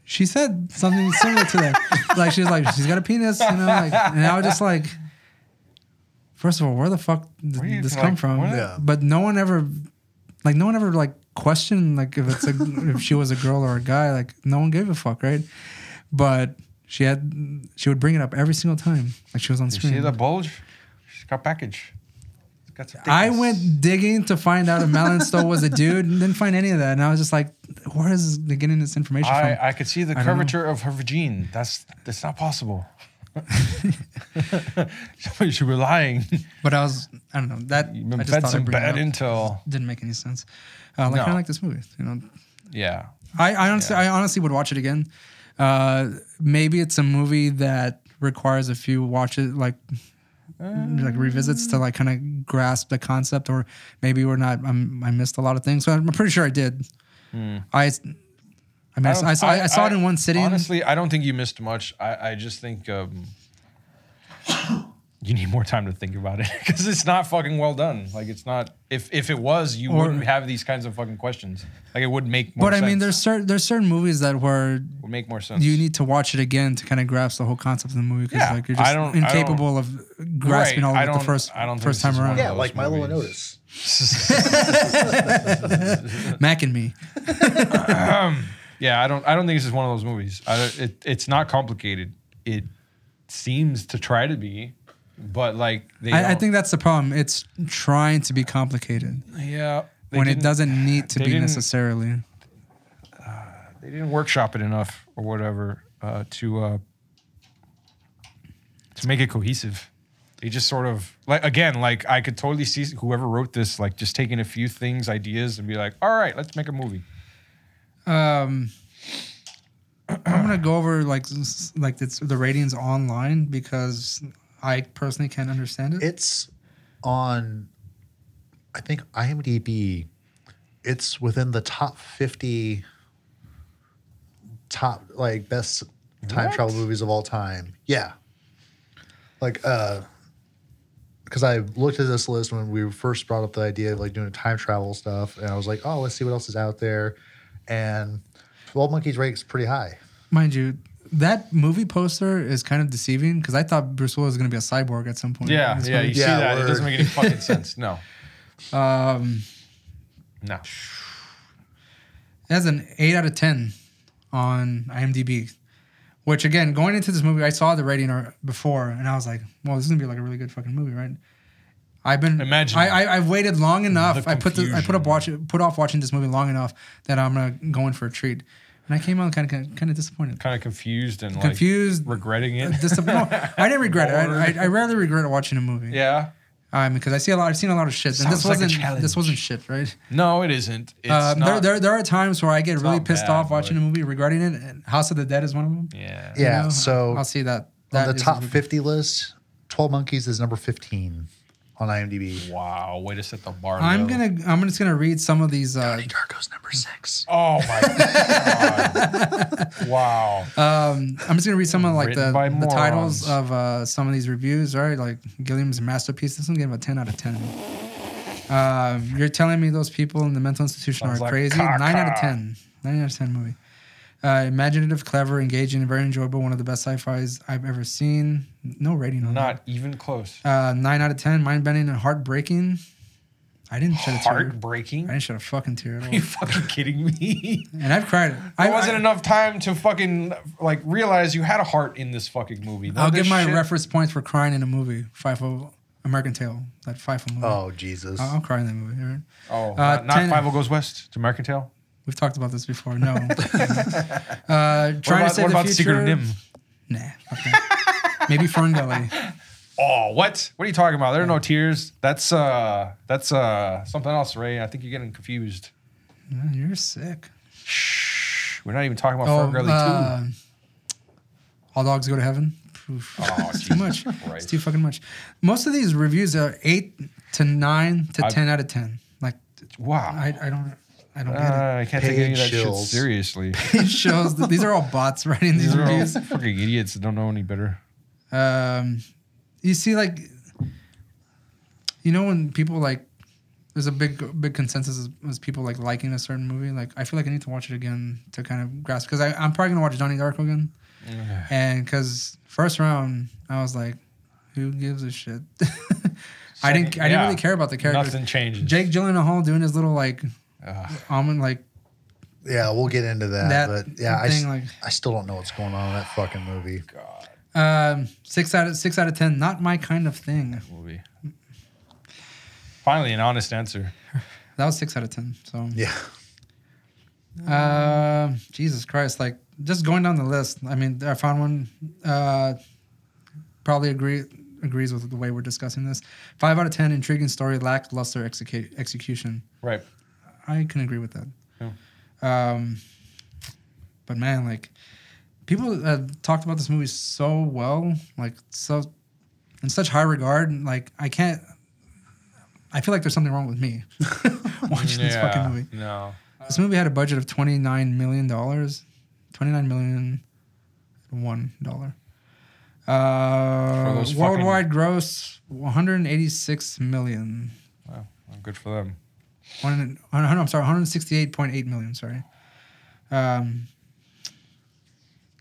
she said something similar to that. like she was like, she's got a penis, you know, like, and I was just like, first of all, where the fuck did Where you this like, come from? what? Yeah. But no one ever, like, no one ever like questioned like if it's a if she was a girl or a guy. Like no one gave a fuck, right? But she had she would bring it up every single time, like she was on You see screen. the bulge? She's got package. Got some I thickness. went digging to find out if Madeleine Stowe was a dude, and didn't find any of that. And I was just like, where is they getting this information from? I, I could see the I don't know. curvature of her vagine. That's that's not possible. Somebody should be lying. But I was, I don't know that You've I just fed thought some I'd bring it bad up. intel. Didn't make any sense. Uh, like No. kind of like this movie, you know. Yeah. I, I honestly, I honestly would watch it again. Uh, maybe it's a movie that requires a few watches, like like revisits to like kind of grasp the concept, or maybe we're not. I'm, I missed a lot of things, so I'm pretty sure I did. I, I mean, I, I saw, I, saw it in one sitting. Honestly, I don't think you missed much. I, I just think um, you need more time to think about it because it's not fucking well done. Like it's not. If if it was, you Or- wouldn't have these kinds of fucking questions. Like it would make more. but I mean, there's certain there's certain movies that were would make more sense. you need to watch it again to kind of grasp the whole concept of the movie because Yeah, like you're I just don't- I don't- incapable of grasping Right, all of it the first I don't first time around. Yeah, like Milo and movies. Otis. Mac and me. Um, yeah, I don't. I don't think this is one of those movies. I, it, it's not complicated. It seems to try to be, but like they. I, I think that's the problem. It's trying to be complicated Yeah. when it doesn't need to be necessarily. They didn't workshop it enough or whatever uh, to uh, to make it cohesive. They just sort of like again, like I could totally see whoever wrote this like just taking a few things, ideas, and be like, all right, let's make a movie. Um, I'm gonna go over like like the ratings online because I personally can't understand it. It's on, I think IMDb. It's within the top fifty, top like best time What? travel movies of all time. Yeah. Like, uh, because I looked at this list when we first brought up the idea of like doing time travel stuff, and I was like, oh, let's see what else is out there. And 12 Monkeys ranks pretty high. Mind you, that movie poster is kind of deceiving because I thought Bruce Willis was going to be a cyborg at some point. in Yeah, this yeah, you see Yeah, that. It doesn't make any fucking sense. No. Um, No. it has an eight out of ten on IMDb. Which again, going into this movie, I saw the rating before, and I was like, "Well, this is gonna be like a really good fucking movie, right?" I've been Imagine I, I I've waited long enough. the I put the, I put up watch put off watching this movie long enough that I'm gonna go in for a treat, and I came out kind of kind of disappointed, Kind of confused and confused, like regretting it. Dis- no, I didn't regret it. I, I, I rarely regret watching a movie. yeah. Um, because I see a lot. I've seen a lot of shit, and this Sounds like a wasn't. this wasn't shit, right? No, it isn't. It's Um, there, not. there, there are times where I get really pissed bad, off watching but- a movie regretting it. And House of the Dead is one of them. yeah. you Yeah. know? so I'll see that. on the top 50 list, 12 Monkeys is number 15 on IMDb. Wow. Way to set the bar. I'm low. gonna. I'm just gonna read some of these. Uh, Darko's number six. Oh my god. wow. um, I'm just gonna read some of like the, the titles of uh, some of these reviews. Right, like Gilliam's masterpiece. This one gave a 10 out of 10. Um, you're telling me those people in the mental institution Sounds are like crazy? Nine out of 10. Nine out of 10 movie. Uh, imaginative, clever, engaging, and very enjoyable. One of the best sci-fi's I've ever seen. No rating on that. Not even close. Uh, nine out of ten. Mind bending and heartbreaking. I didn't shed a tear. Heartbreaking. I didn't shed a fucking tear at Are all. you fucking kidding me? and I've cried. I There wasn't I, enough time to fucking like realize you had a heart in this fucking movie. None I'll of give my shit- reference points for crying in a movie. five Fievel American Tail. That Fievel movie. Oh, Jesus. I'll, I'll cry in that movie. All right? Oh, Uh, not, not 10 Fievel Goes West. to American Tail. We've talked about this before. No. uh, trying What to about, say what the about future. Secret NIMH? Nah. Okay. Maybe Ferngully. Oh, what? What are you talking about? There are no tears. That's uh, that's uh, something else, Ray. I think you're getting confused. Man, you're sick. Shh. We're not even talking about Oh, Ferngully uh, too. all dogs go to heaven. Oof. Oh, it's too much. Jesus It's too fucking much. Most of these reviews are eight to nine to I- ten out of ten. Like Wow. I, I don't I don't get Uh, I can't take any of that Paid shit shills. seriously. it. It shows that these are all bots writing these These are all reviews. fucking idiots that don't know any better. Um, you see, like, you know, when people like, there's a big big consensus is, is people like liking a certain movie. Like, I feel like I need to watch it again to kind of grasp because I'm probably gonna watch Johnny Darko again, and because first round I was like, who gives a shit? I didn't I didn't Yeah. really care about the characters. Nothing changes. Jake Gyllenhaal doing his little like Ugh. almond like Yeah, we'll get into that. That but yeah, I, thing, s- like- I still don't know what's going on in that fucking movie. God, um, six out of six out of ten. Not my kind of thing. movie. Finally, an honest answer. That was six out of ten. So Yeah. Uh, Jesus Christ! Like just going down the list. I mean, I found one. Uh, probably agree agrees with the way we're discussing this. Five out of ten. Intriguing story, lackluster execu- execution. Right. I can agree with that. Yeah. Um, but man, like people have talked about this movie so well, like so in such high regard. and, Like I can't. I feel like there's something wrong with me watching this fucking movie. No. This movie had a budget of twenty nine million dollars, twenty nine million one dollar. Uh, worldwide gross one hundred eighty six million. Wow. Well, good for them. One, I'm sorry, one hundred sixty eight point eight million. Sorry. Um,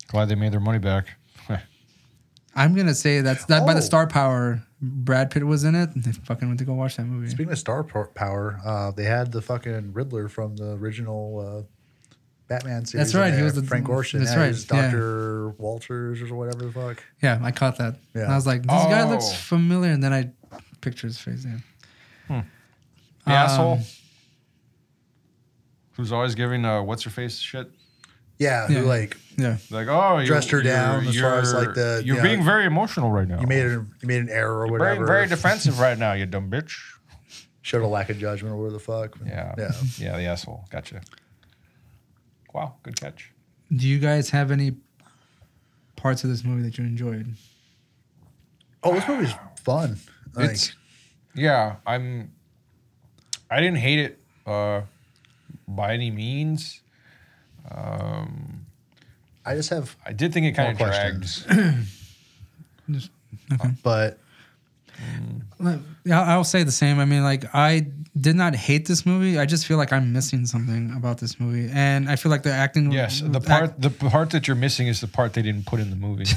Glad they made their money back. I'm gonna say that's that by the Oh. star power. Brad Pitt was in it. And they fucking went to go watch that movie. Speaking of star power, uh, they had the fucking Riddler from the original uh, Batman series. That's right, he was the- Frank Gorshin. that's right, He was yeah. Doctor Walters or whatever the fuck. Yeah, I caught that. And Yeah. I was like, this guy looks Oh. familiar, and then I picture his face. Yeah. The Um, asshole. Who's always giving uh, what's her face shit? Yeah, Yeah. who like Yeah. Like, oh, you Dressed her down as far as, like, the- You're yeah. being very emotional right now. you made a, you made an error or Very, whatever. very defensive right now, you dumb bitch. Showed a lack of judgment or whatever the fuck. Yeah. yeah. Yeah, the asshole. Gotcha. Wow, good catch. Do you guys have any parts of this movie that you enjoyed? Oh, this movie's fun. Like, It's yeah, I'm I didn't hate it uh by any means. Um I just have I did think it kind of more dragged. questions. But Yeah, I'll say the same. I mean, like I did not hate this movie. I just feel like I'm missing something about this movie, and I feel like the acting. Yes, the act- part the part that you're missing is the part they didn't put in the movie.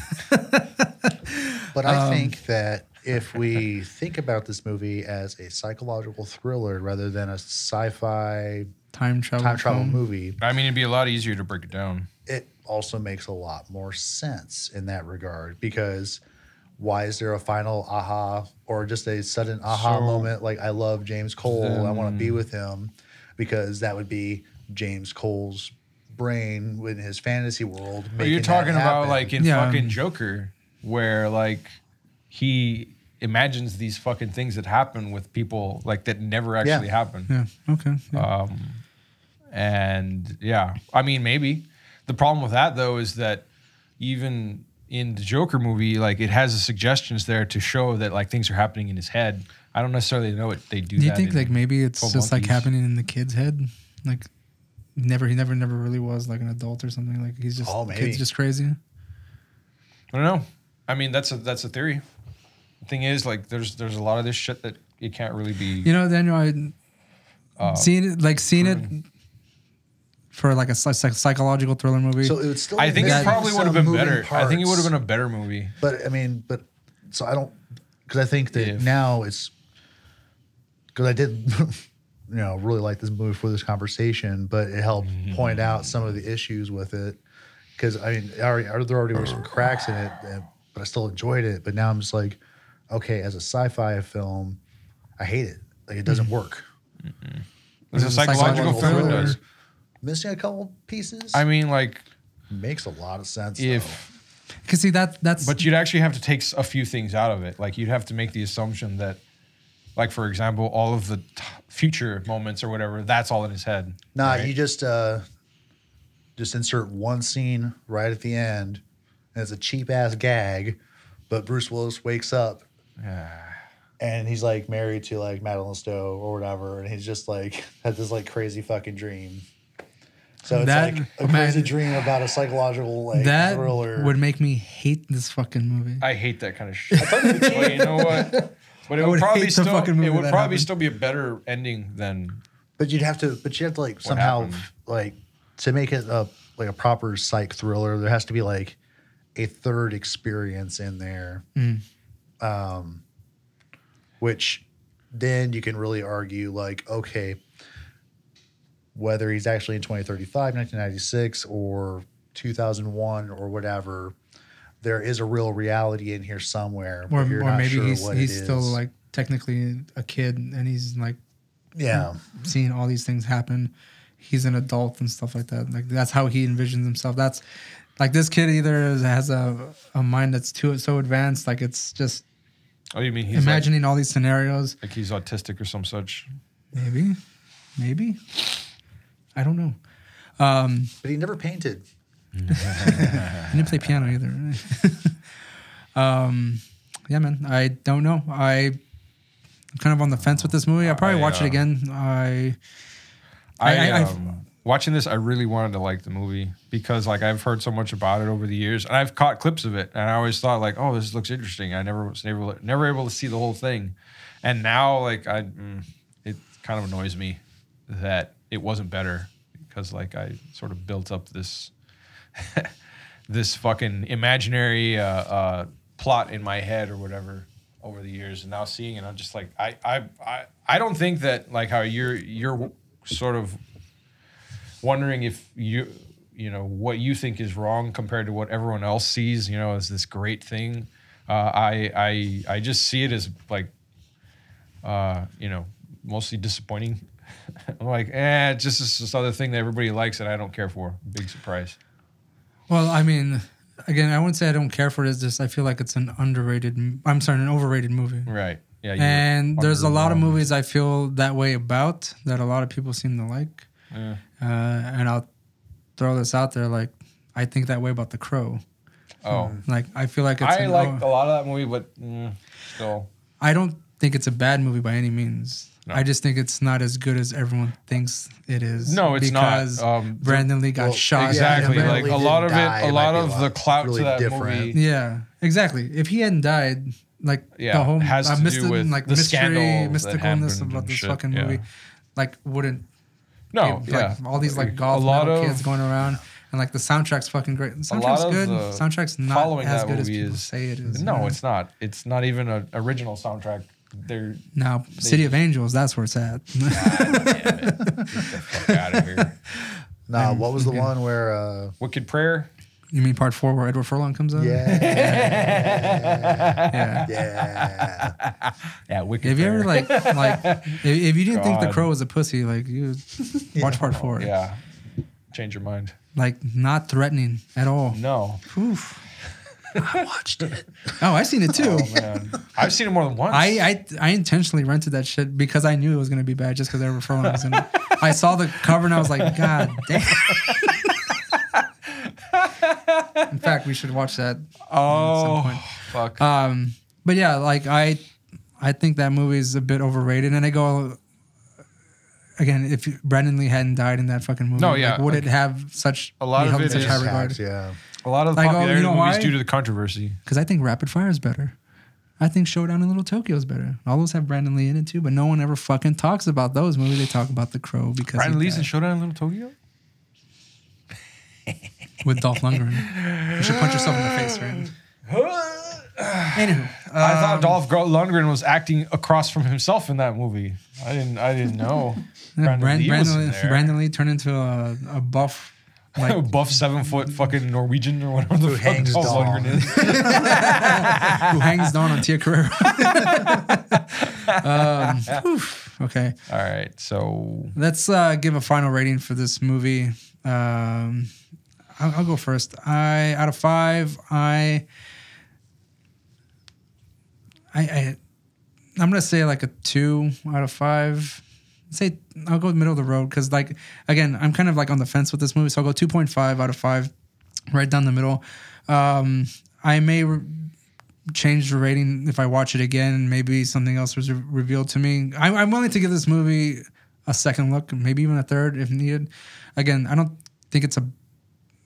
But Um, I think that if we think about this movie as a psychological thriller rather than a sci-fi time travel. time travel film. movie, I mean, it'd be a lot easier to break it down. it also makes a lot more sense in that regard because why is there a final aha or just a sudden aha So- moment like I love James Cole, I want to be with him because that would be James Cole's brain in his fantasy world. But you're talking about like in Yeah. fucking Joker, where like he imagines these fucking things that happen with people like that never actually happen. Yeah. Okay. yeah. Um, and yeah, I mean, maybe the problem with that though is that even in the Joker movie, like it has the suggestions there to show that like things are happening in his head. I don't necessarily know what They do. Do you that think like maybe it's 12 just like happening in the kid's head? Like never he never never really was like an adult or something. Like he's just Oh, the kid's just crazy. I don't know. I mean, that's a that's a theory. The thing is, like, there's there's a lot of this shit that it can't really be. You know, Daniel, I Uh, uh seen it like seen it for like a psych- psychological thriller movie. so it would still I think it probably would have been moving better. I think it would have been a better movie. But I mean, but so I don't because I think that If- now it's because I did, you know, really like this movie for this conversation, but it helped mm-hmm. point out some of the issues with it. Because I mean, I already, there already were some cracks in it, and, but I still enjoyed it. But now I'm just like, okay, as a sci-fi film, I hate it. Like it doesn't work. It's a It's a psychological psychological thriller. thriller. does. Missing a couple pieces I mean, like makes a lot of sense. if, Cause see that that's but you'd actually have to take a few things out of it. Like you'd have to make the assumption that, like for example, all of the t- future moments or whatever, that's all in his head. Nah, right? you just uh just insert one scene right at the end, and it's a cheap ass gag, but Bruce Willis wakes up and he's like married to like Madeleine Stowe or whatever, and he's just like had this like crazy fucking dream. So it's That- like a man, crazy dream about a psychological like that thriller. would make me hate this fucking movie. I hate that kind of shit. but you know what? But it I would, would probably still it would probably happened. still be a better ending than But you'd have to, but you have to like somehow happened? like to make it a like a proper psych thriller. There has to be like a third experience in there, hmm. Um, which then you can really argue like, okay, whether he's actually in 2035, 1996, or 2001 or whatever, there is a real reality in here somewhere. or you're or not maybe sure he's what he's still like technically a kid and he's like yeah. seeing all these things happen. He's an adult and stuff like that. Like that's how he envisions himself. That's like this kid either has a a mind that's too so advanced, like it's just oh you mean he's like, imagining all these scenarios. like he's autistic or some such. Maybe, maybe. I don't know. Um, But he never painted. I didn't play piano either. um, yeah, man. I don't know. I I'm kind of on the fence with this movie. I'll probably I, watch uh, it again. I I, I- I- um, watching this, I really wanted to like the movie because like I've heard so much about it over the years, and I've caught clips of it, and I always thought like, oh, this looks interesting. I never was never never able to see the whole thing, and now like I, mm, it kind of annoys me that it wasn't better because like I sort of built up this this fucking imaginary uh, uh, plot in my head or whatever over the years, and now seeing it, I'm just like, I, I, I, I don't think that like how you're you're sort of wondering if you you know what you think is wrong compared to what everyone else sees you know as this great thing uh, I I I just see it as like uh, you know mostly disappointing I'm like eh it's just it's this other thing that everybody likes that I don't care for big surprise well, I mean, again, I wouldn't say I don't care for it. It's just I feel like it's an underrated. i'm sorry, an overrated movie. right yeah And there's a lot of movies I feel that way about that a lot of people seem to like. Yeah. Uh, and I'll throw this out there, like I think that way about The Crow. oh Like I feel like it's. I an- like oh, a lot of that movie but mm, still I don't think it's a bad movie by any means. I just think it's not as good as everyone thinks it is. No, it's not. because Um, Brandon Lee got well, shot. exactly. Yeah, like Brandon a lot of die, it, it a lot be a of lot the clout really to that different. movie. Yeah, exactly. If he hadn't died, like Yeah, the whole has uh, to do with like the mystery, scandals that mysticalness about this shit, fucking yeah. movie, like wouldn't No, like yeah, all these like a golf lot metal of kids going around, and like the soundtrack's fucking great. The a lot soundtrack's good. the soundtrack's not following as that good as people is say it is. no, man. it's not. It's not even an original soundtrack. They're now City of Angels. That's where it's at. fuck out of here. Nah, what was the one where? uh Wicked Prayer. You mean part four where Edward Furlong comes out? Yeah, yeah. yeah. Yeah, Wicked. If you ever like like if, if you didn't think the crow was a pussy, like you watch part four. yeah, change your mind. Like not threatening at all. No, Oof. I watched it. Oh, I seen it too. oh man, I've seen it more than once. I, I I intentionally rented that shit because I knew it was gonna be bad just because Edward Furlong was in it. I saw the cover and I was like, God damn. In fact, we should watch that. oh point. fuck. Um, but yeah, like I, I think that movie is a bit overrated, and I go again. If Brandon Lee hadn't died in that fucking movie, No, like, yeah, would like, it have such a lot be of held in it such is high Tax, regard? yeah. a lot of the like, oh, you popularity know of movies why? due to the controversy. Because I think Rapid Fire is better. I think Showdown in Little Tokyo is better. All those have Brandon Lee in it too, but no one ever fucking talks about those movies. They talk about The Crow because Brandon he Lee's in died Showdown in Little Tokyo. with Dolph Lundgren. You should punch yourself in the face, right? Anywho, I um, thought Dolph Gr- Lundgren was acting across from himself in that movie. I didn't. I didn't know. yeah, Brandon Lee was Brandon, Lee, there. Brandon Lee turned into a, a buff, like buff seven foot fucking Norwegian or whatever the Who fuck hangs Dolph dong. Lundgren is. who hangs down on Tia Carrera. um, whew, okay, All right, so let's uh, give a final rating for this movie. Um, I'll, I'll go first. I out of five, I, I, I, I'm gonna say like a two out of five. Say I'll go middle of the road because like again, I'm kind of like on the fence with this movie, so I'll go two point five out of five, right down the middle. Um, I may re- change the rating if I watch it again. Maybe something else was re- revealed to me. I'm, I'm willing to give this movie a second look, maybe even a third if needed. Again, I don't think it's a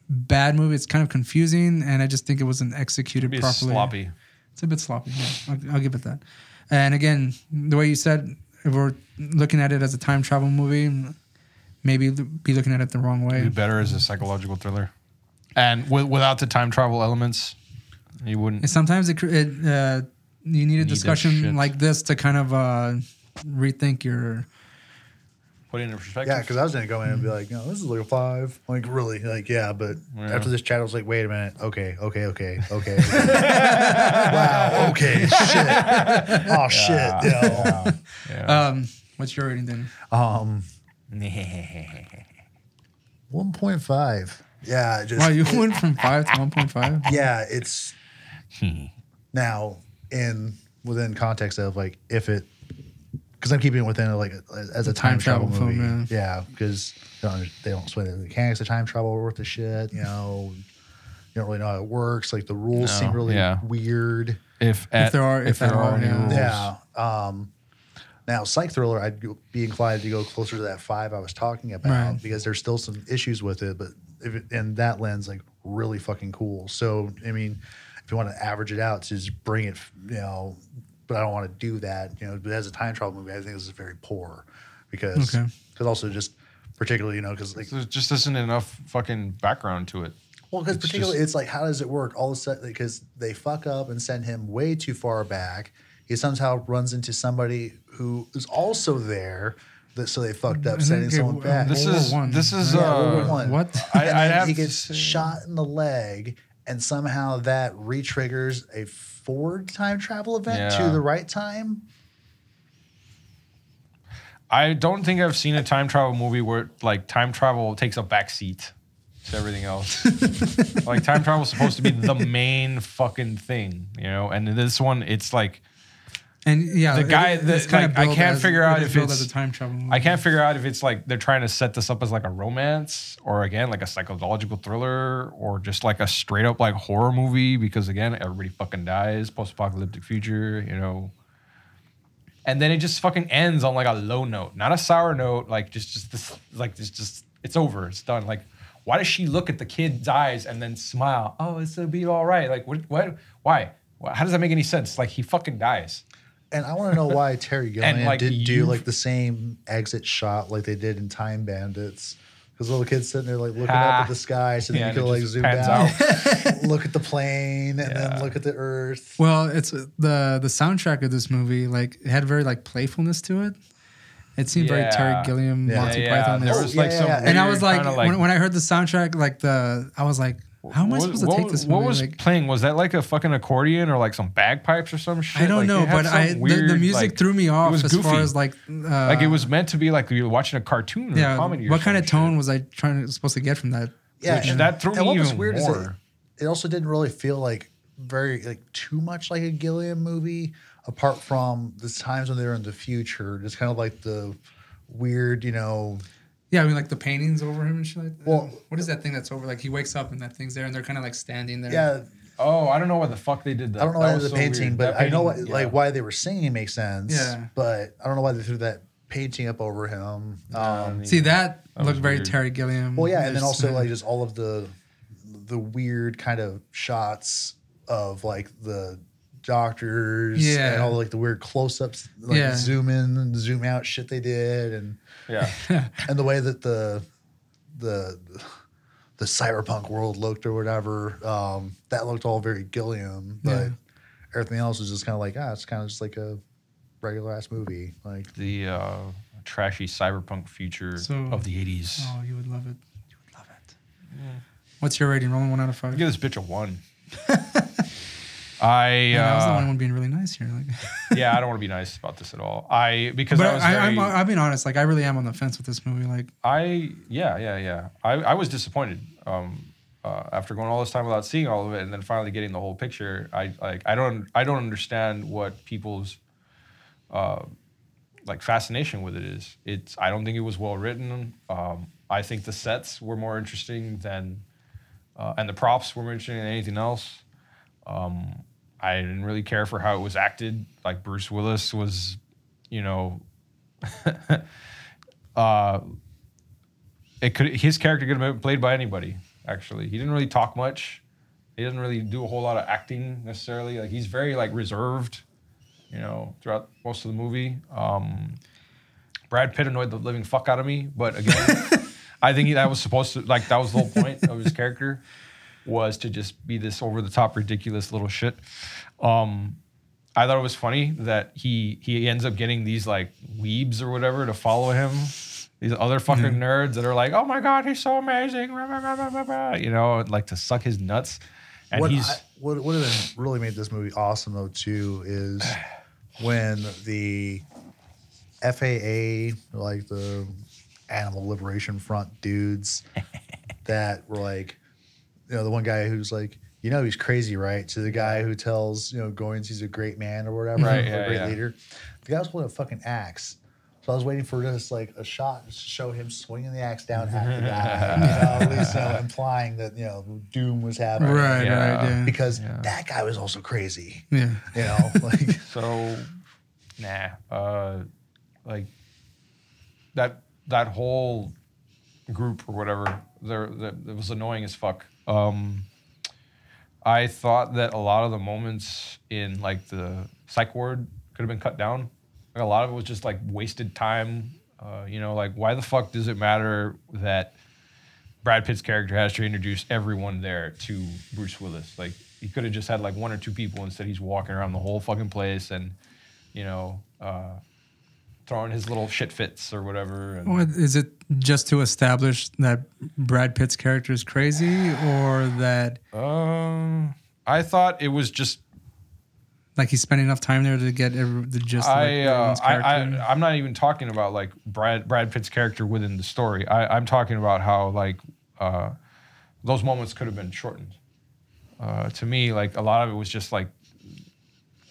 bad movie. It's kind of confusing, and I just think it wasn't executed properly. sloppy. It's a bit sloppy. Yeah, I'll, I'll give it that. And again, the way you said, if we're looking at it as a time travel movie, maybe be looking at it the wrong way. Be better as a psychological thriller, and wi- without the time travel elements, you wouldn't. And sometimes it, it uh, you need a that discussion like this to kind of uh, rethink your. Put it in perspective. Yeah, because I was gonna go in and be like, no, this is like a five. Like really, like yeah, but Yeah. after this chat, I was like, wait a minute, okay, okay, okay, okay. wow, okay, shit. Oh shit. You know. Yeah. Um, what's your rating then? Um, one point five. Yeah, just Wow, you went from five to one point five. yeah, it's now in within context of like if it because I'm keeping it within like as a time, time travel, travel film, movie. yeah, because they don't, they don't explain the mechanics of time travel worth the shit. You know, you don't really know how it works. Like the rules seem really yeah. weird. if at, there are- if there at all, are any yeah. rules. Yeah. Um, now, psych thriller, I'd be inclined to go closer to that five I was talking about Right. because there's still some issues with it, but if it, in that lens, like really fucking cool. So, I mean, if you want to average it out, just bring it, you know, but I don't want to do that, you know. But as a time travel movie, I think this is very poor because, Okay. because also just particularly, you know, because like There just isn't enough fucking background to it. well, because It's particularly just- it's like, how does it work? All of a sudden, because they fuck up and send him way too far back. He somehow runs into somebody who is also there. That, so they fucked up sending Okay, someone well, back. This World War is One. this is Yeah, World War uh, One. What? I, I'd then have he to gets say- shot in the leg, and somehow that re-triggers a forward time travel event to the right time. I don't think I've seen a time travel movie where like time travel takes a back seat to everything else. like time travel is supposed to be the main fucking thing, you know. And in this one, it's like And yeah, The guy it- that- it's kind of like, I can't as- figure out if it's- a time travel. Movie. I can't figure out if it's like they're trying to set this up as like a romance or again like a psychological thriller or just like a straight up like horror movie because again everybody fucking dies, post apocalyptic future, you know. and then it just fucking ends on like a low note, not a sour note. Like just just this like this just it's over. It's done. Like why does she look at the kid's eyes and then smile? Oh, it's gonna be all right. Like what? What? Why? Why- How does that make any sense? Like he fucking dies. And I want to know why Terry Gilliam like, didn't do like the same exit shot like they did in Time Bandits. Because little kids sitting there like looking Ah. up at the sky, so then Yeah, you could like zoom pans out, look at the plane, and Yeah. then look at the Earth. Well, it's the the soundtrack of this movie. Like it had very like playfulness to it. It seemed very Terry Gilliam, Yeah. Monty yeah, Python. there is- was like yeah, some. yeah. and I was like, kinda, when, when I heard the soundtrack, like the I was like, how am I what- supposed to take was- this movie? What was like, playing? Was that like a fucking accordion or like some bagpipes or some shit? I don't Like, know, but some I the, the music like- threw me off was as far as like uh, like it was meant to be like you were watching a cartoon or a yeah. comedy. or What kind of tone shit. was I trying to supposed to get from that? Yeah, Which and, that threw and me what was even weird is more. it, it also didn't really feel like very like too much like a Gilliam movie, apart from the times when they were in the future, just kind of like the weird, you know, Yeah, I mean like the paintings over him and shit. Like that. Well- what is that thing that's over? Like he wakes up and that thing's there, and they're kind of like standing there. yeah. Oh, I don't know what the fuck they did that. I don't know That why was the so painting, weird. but That I know what, painting, like why they were singing makes sense. Yeah. but I don't know why they threw that painting up over him. Um, See that, That looked very weird. Terry Gilliam. well, yeah, and then also like just all of the the weird kind of shots of like the doctors Yeah. and all like the weird close-ups like Yeah. zoom in and zoom out shit they did and Yeah. and the way that the the the cyberpunk world looked or whatever um that looked all very Gilliam but Yeah. everything else was just kind of like ah it's kind of just like a regular ass movie like the uh, trashy cyberpunk future So- of the 80s. Oh, you would love it. You would love it. Yeah. What's your rating? Rolling one out of five. Give this bitch a one. I Man, I was the uh, only one being really nice here. Like, yeah, I don't want to be nice about this at all. I because but I was I, very, I'm, I'm being honest. Like, I really am on the fence with this movie. Like, I yeah yeah yeah. I, I was disappointed. Um, uh, after going all this time without seeing all of it, and then finally getting the whole picture, I like I don't I don't understand what people's uh, like fascination with it is. It's I don't think it was well written. Um, I think the sets were more interesting than, uh, and the props were more interesting than anything else. Um, I didn't really care for how it was acted. Like Bruce Willis was, you know, uh, it could his character could have been played by anybody. Actually, he didn't really talk much. He doesn't really do a whole lot of acting necessarily. Like he's very like reserved, you know, throughout most of the movie. Um, Brad Pitt annoyed the living fuck out of me, but again, I think that was supposed to like that was the whole point of his character was to just be this over the top ridiculous little shit. Um, I thought it was funny that he he ends up getting these like weebs or whatever to follow him. These other fucking nerds that are like, "Oh my god, he's so amazing!" rah, rah, rah, rah, rah, rah," You know, like to suck his nuts. And what he's I, what would have really made this movie awesome though too is when the FAA like the Animal Liberation Front dudes that were like you know the one guy who's like you know he's crazy right to the guy who tells you know Goines he's a great man or whatever Right, a yeah, great yeah. leader the guy was holding a fucking axe so I was waiting for just like a shot to show him swinging the axe down at the guy you know at least you know, implying that you know doom was happening right, Yeah. right, yeah, because Yeah. that guy was also crazy. yeah. You know, like So, nah. Uh, like that that whole group or whatever, there that it was annoying as fuck. Um, I thought that a lot of the moments in like the psych ward could have been cut down. Like a lot of it was just like wasted time. Uh, you know, like why the fuck does it matter that Brad Pitt's character has to introduce everyone there to Bruce Willis? Like he could have just had like one or two people instead. He's walking around the whole fucking place and you know uh, throwing his little shit fits or whatever. And What, is it just to establish that Brad Pitt's character is crazy, or that um, I thought it was just like he spent enough time there to get every, the gist of like, I, uh, I, character? I, I'm not even talking about like Brad Brad Pitt's character within the story. I, I'm talking about how like uh, those moments could have been shortened. Uh, to me, like a lot of it was just like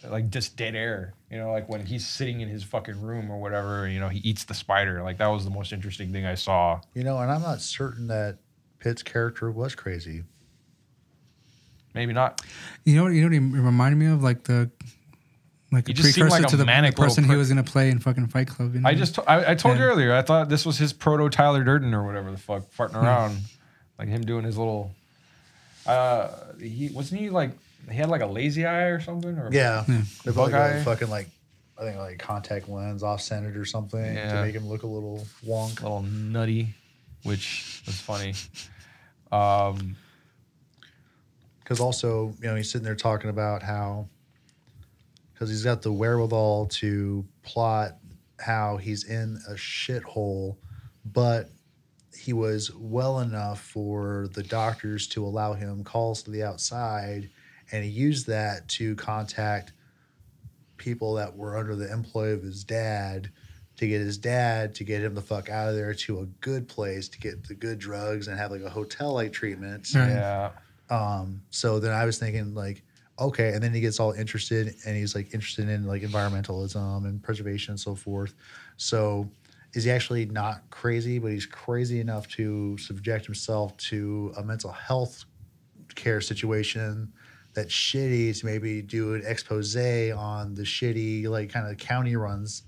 like just dead air. You know, like when he's sitting in his fucking room or whatever. You know, he eats the spider. Like that was the most interesting thing I saw. you know, and I'm not certain that Pitt's character was crazy. Maybe not. You know what? You know what he reminded me of? Like the like a He just seemed precursor like a to the, the manic little person he was gonna play in fucking Fight Club. You know? I just to- I, I told you earlier. I thought this was his proto Tyler Durden or whatever the fuck, farting around, like him doing his little. Uh, he wasn't he like he had like a lazy eye or something or Yeah, they put like Buckeye. a fucking like I think like contact lens off centered or something Yeah. to make him look a little wonk. A little nutty, which was funny. Um, Because also, you know, he's sitting there talking about how because he's got the wherewithal to plot how he's in a shithole, but he was well enough for the doctors to allow him calls to the outside, and he used that to contact people that were under the employ of his dad to get his dad to get him the fuck out of there to a good place to get the good drugs and have like a hotel like treatment. Yeah, Um, so then I was thinking like, okay, and then he gets all interested and he's like interested in like environmentalism and preservation and so forth. So is he actually not crazy, but he's crazy enough to subject himself to a mental health care situation that's shitty to maybe do an expose on the shitty like kind of county runs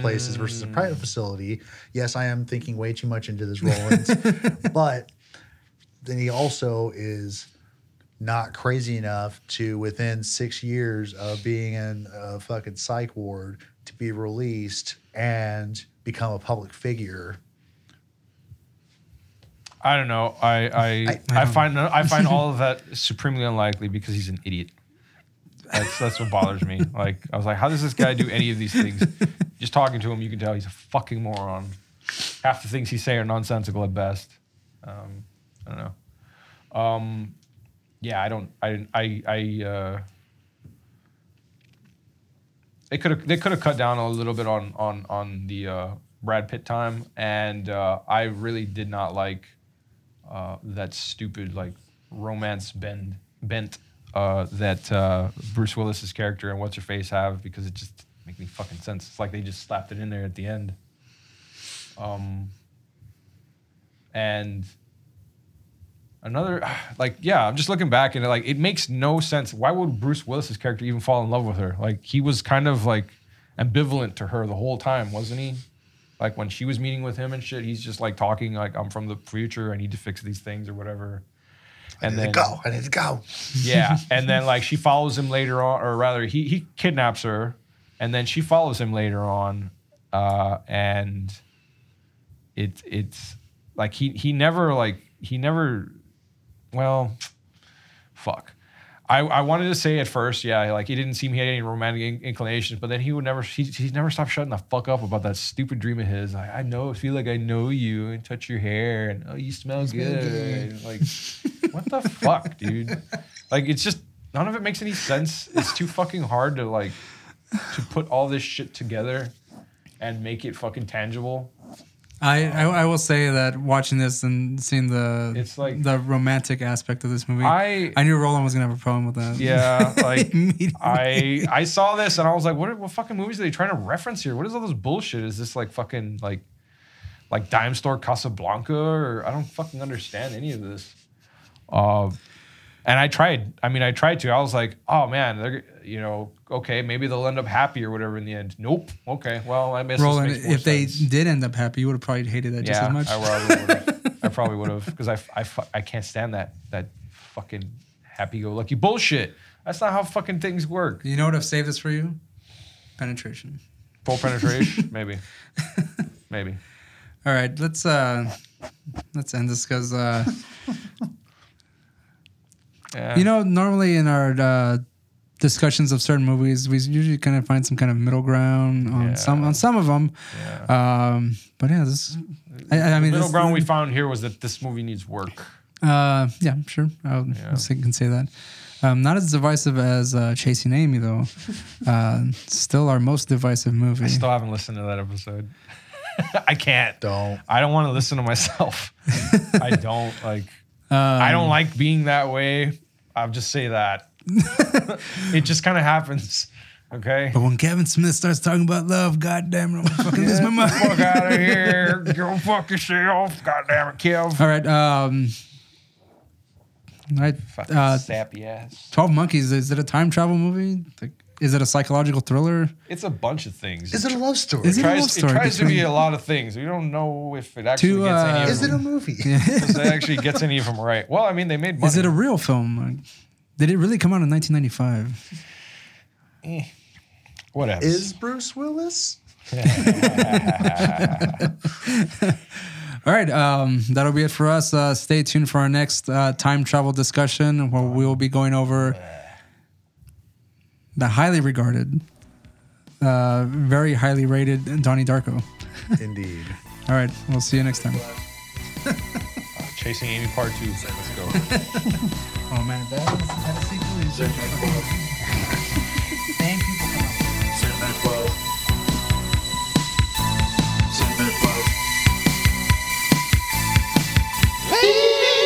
places versus a private mm. facility. Yes, I am thinking way too much into this Roland, but then he also is not crazy enough to within six years of being in a fucking psych ward to be released and become a public figure. I don't know. I I, I- I, find I find all of that supremely unlikely because he's an idiot. That's that's what bothers me. Like I was like, how does this guy do any of these things? Just talking to him, you can tell he's a fucking moron. Half the things he say are nonsensical at best. Um, I don't know. Um, yeah, I don't. I I I. Uh, they could have they could have cut down a little bit on on on the uh, Brad Pitt time, and uh, I really did not like uh, that stupid like romance bend bent uh, that uh, Bruce Willis's character and what's her face have because it just make me fucking sense. It's like they just slapped it in there at the end. Um, and another like yeah i'm just looking back and like it makes no sense why would bruce willis's character even fall in love with her like he was kind of like ambivalent to her the whole time wasn't he like when she was meeting with him and shit he's just like talking like i'm from the future i need to fix these things or whatever and I then go. I need to go. yeah and then like she follows him later on or rather he he kidnaps her and then she follows him later on uh and it it's like he he never like he never well fuck I, I wanted to say at first, yeah, like he didn't seem he had any romantic in- inclinations, but then he would never, he, he never stopped shutting the fuck up about that stupid dream of his. Like, I know, feel like I know you and touch your hair and oh, you smell good. Like, what the fuck, dude? Like, it's just none of it makes any sense. It's too fucking hard to like to put all this shit together and make it fucking tangible. I, I I will say that watching this and seeing the It's like- the romantic aspect of this movie, I I knew Roland was gonna have a problem with that. yeah, like Immediately. I I saw this and I was like, what, what fucking movies are they trying to reference here? What is all this bullshit? Is this like fucking like like dime store Casablanca or I don't fucking understand any of this. Uh, and I tried. I mean, I tried to. I was like, oh man, they're you know okay, maybe they'll end up happy or whatever in the end. Nope. Okay, well, I guess Roland, if they sense. did end up happy, you would have probably hated that just yeah, as much. I probably would have. I probably would have because I, I, I can't stand that that fucking happy-go-lucky bullshit. That's not how fucking things work. you know what i have saved this for you? Penetration. Full penetration, maybe, maybe. All right, let's uh let's end this because uh Yeah. you know normally in our uh discussions of certain movies we usually kind of find some kind of middle ground on Yeah. some on some of them Yeah. um but yeah this I, I the mean middle this, ground we found here was that this movie needs work. uh yeah sure I Yeah. can say that um, not as divisive as uh, Chasing Amy though. Uh, still our most divisive movie. I still haven't listened to that episode. I can't. Don't. I don't want to listen to myself. I don't like. Um, I don't like being that way. I'll just say that. it just kind of happens. Okay. But when Kevin Smith starts talking about love, goddamn it, I'm gonna fucking lose my mind. Fuck out of here. Go fuck yourself. God damn it, Kev. All right. Um, all right. Fucking Uh, sappy ass. Twelve Monkeys. Is it a time travel movie? Like, Is it a psychological thriller? It's a bunch of things. Is it a love story? Is It it a love story it tries to be a lot of things. We don't know if it actually Two, gets any uh, of Is it a movie? if it actually gets any of them right. Well, I mean, they made money. Is it a real film? Did it really come out in 1995? Whatever. Is Bruce Willis? All right, um, that'll be it for us. Uh, stay tuned for our next uh, time travel discussion where we will be going over the highly regarded, uh, very highly rated Donnie Darko. Indeed. All right, we'll see you next time. uh, Chasing Amy Part Two. Let's go. oh man, that's Tennessee Police. Thank you. Send that. Send that. Hey!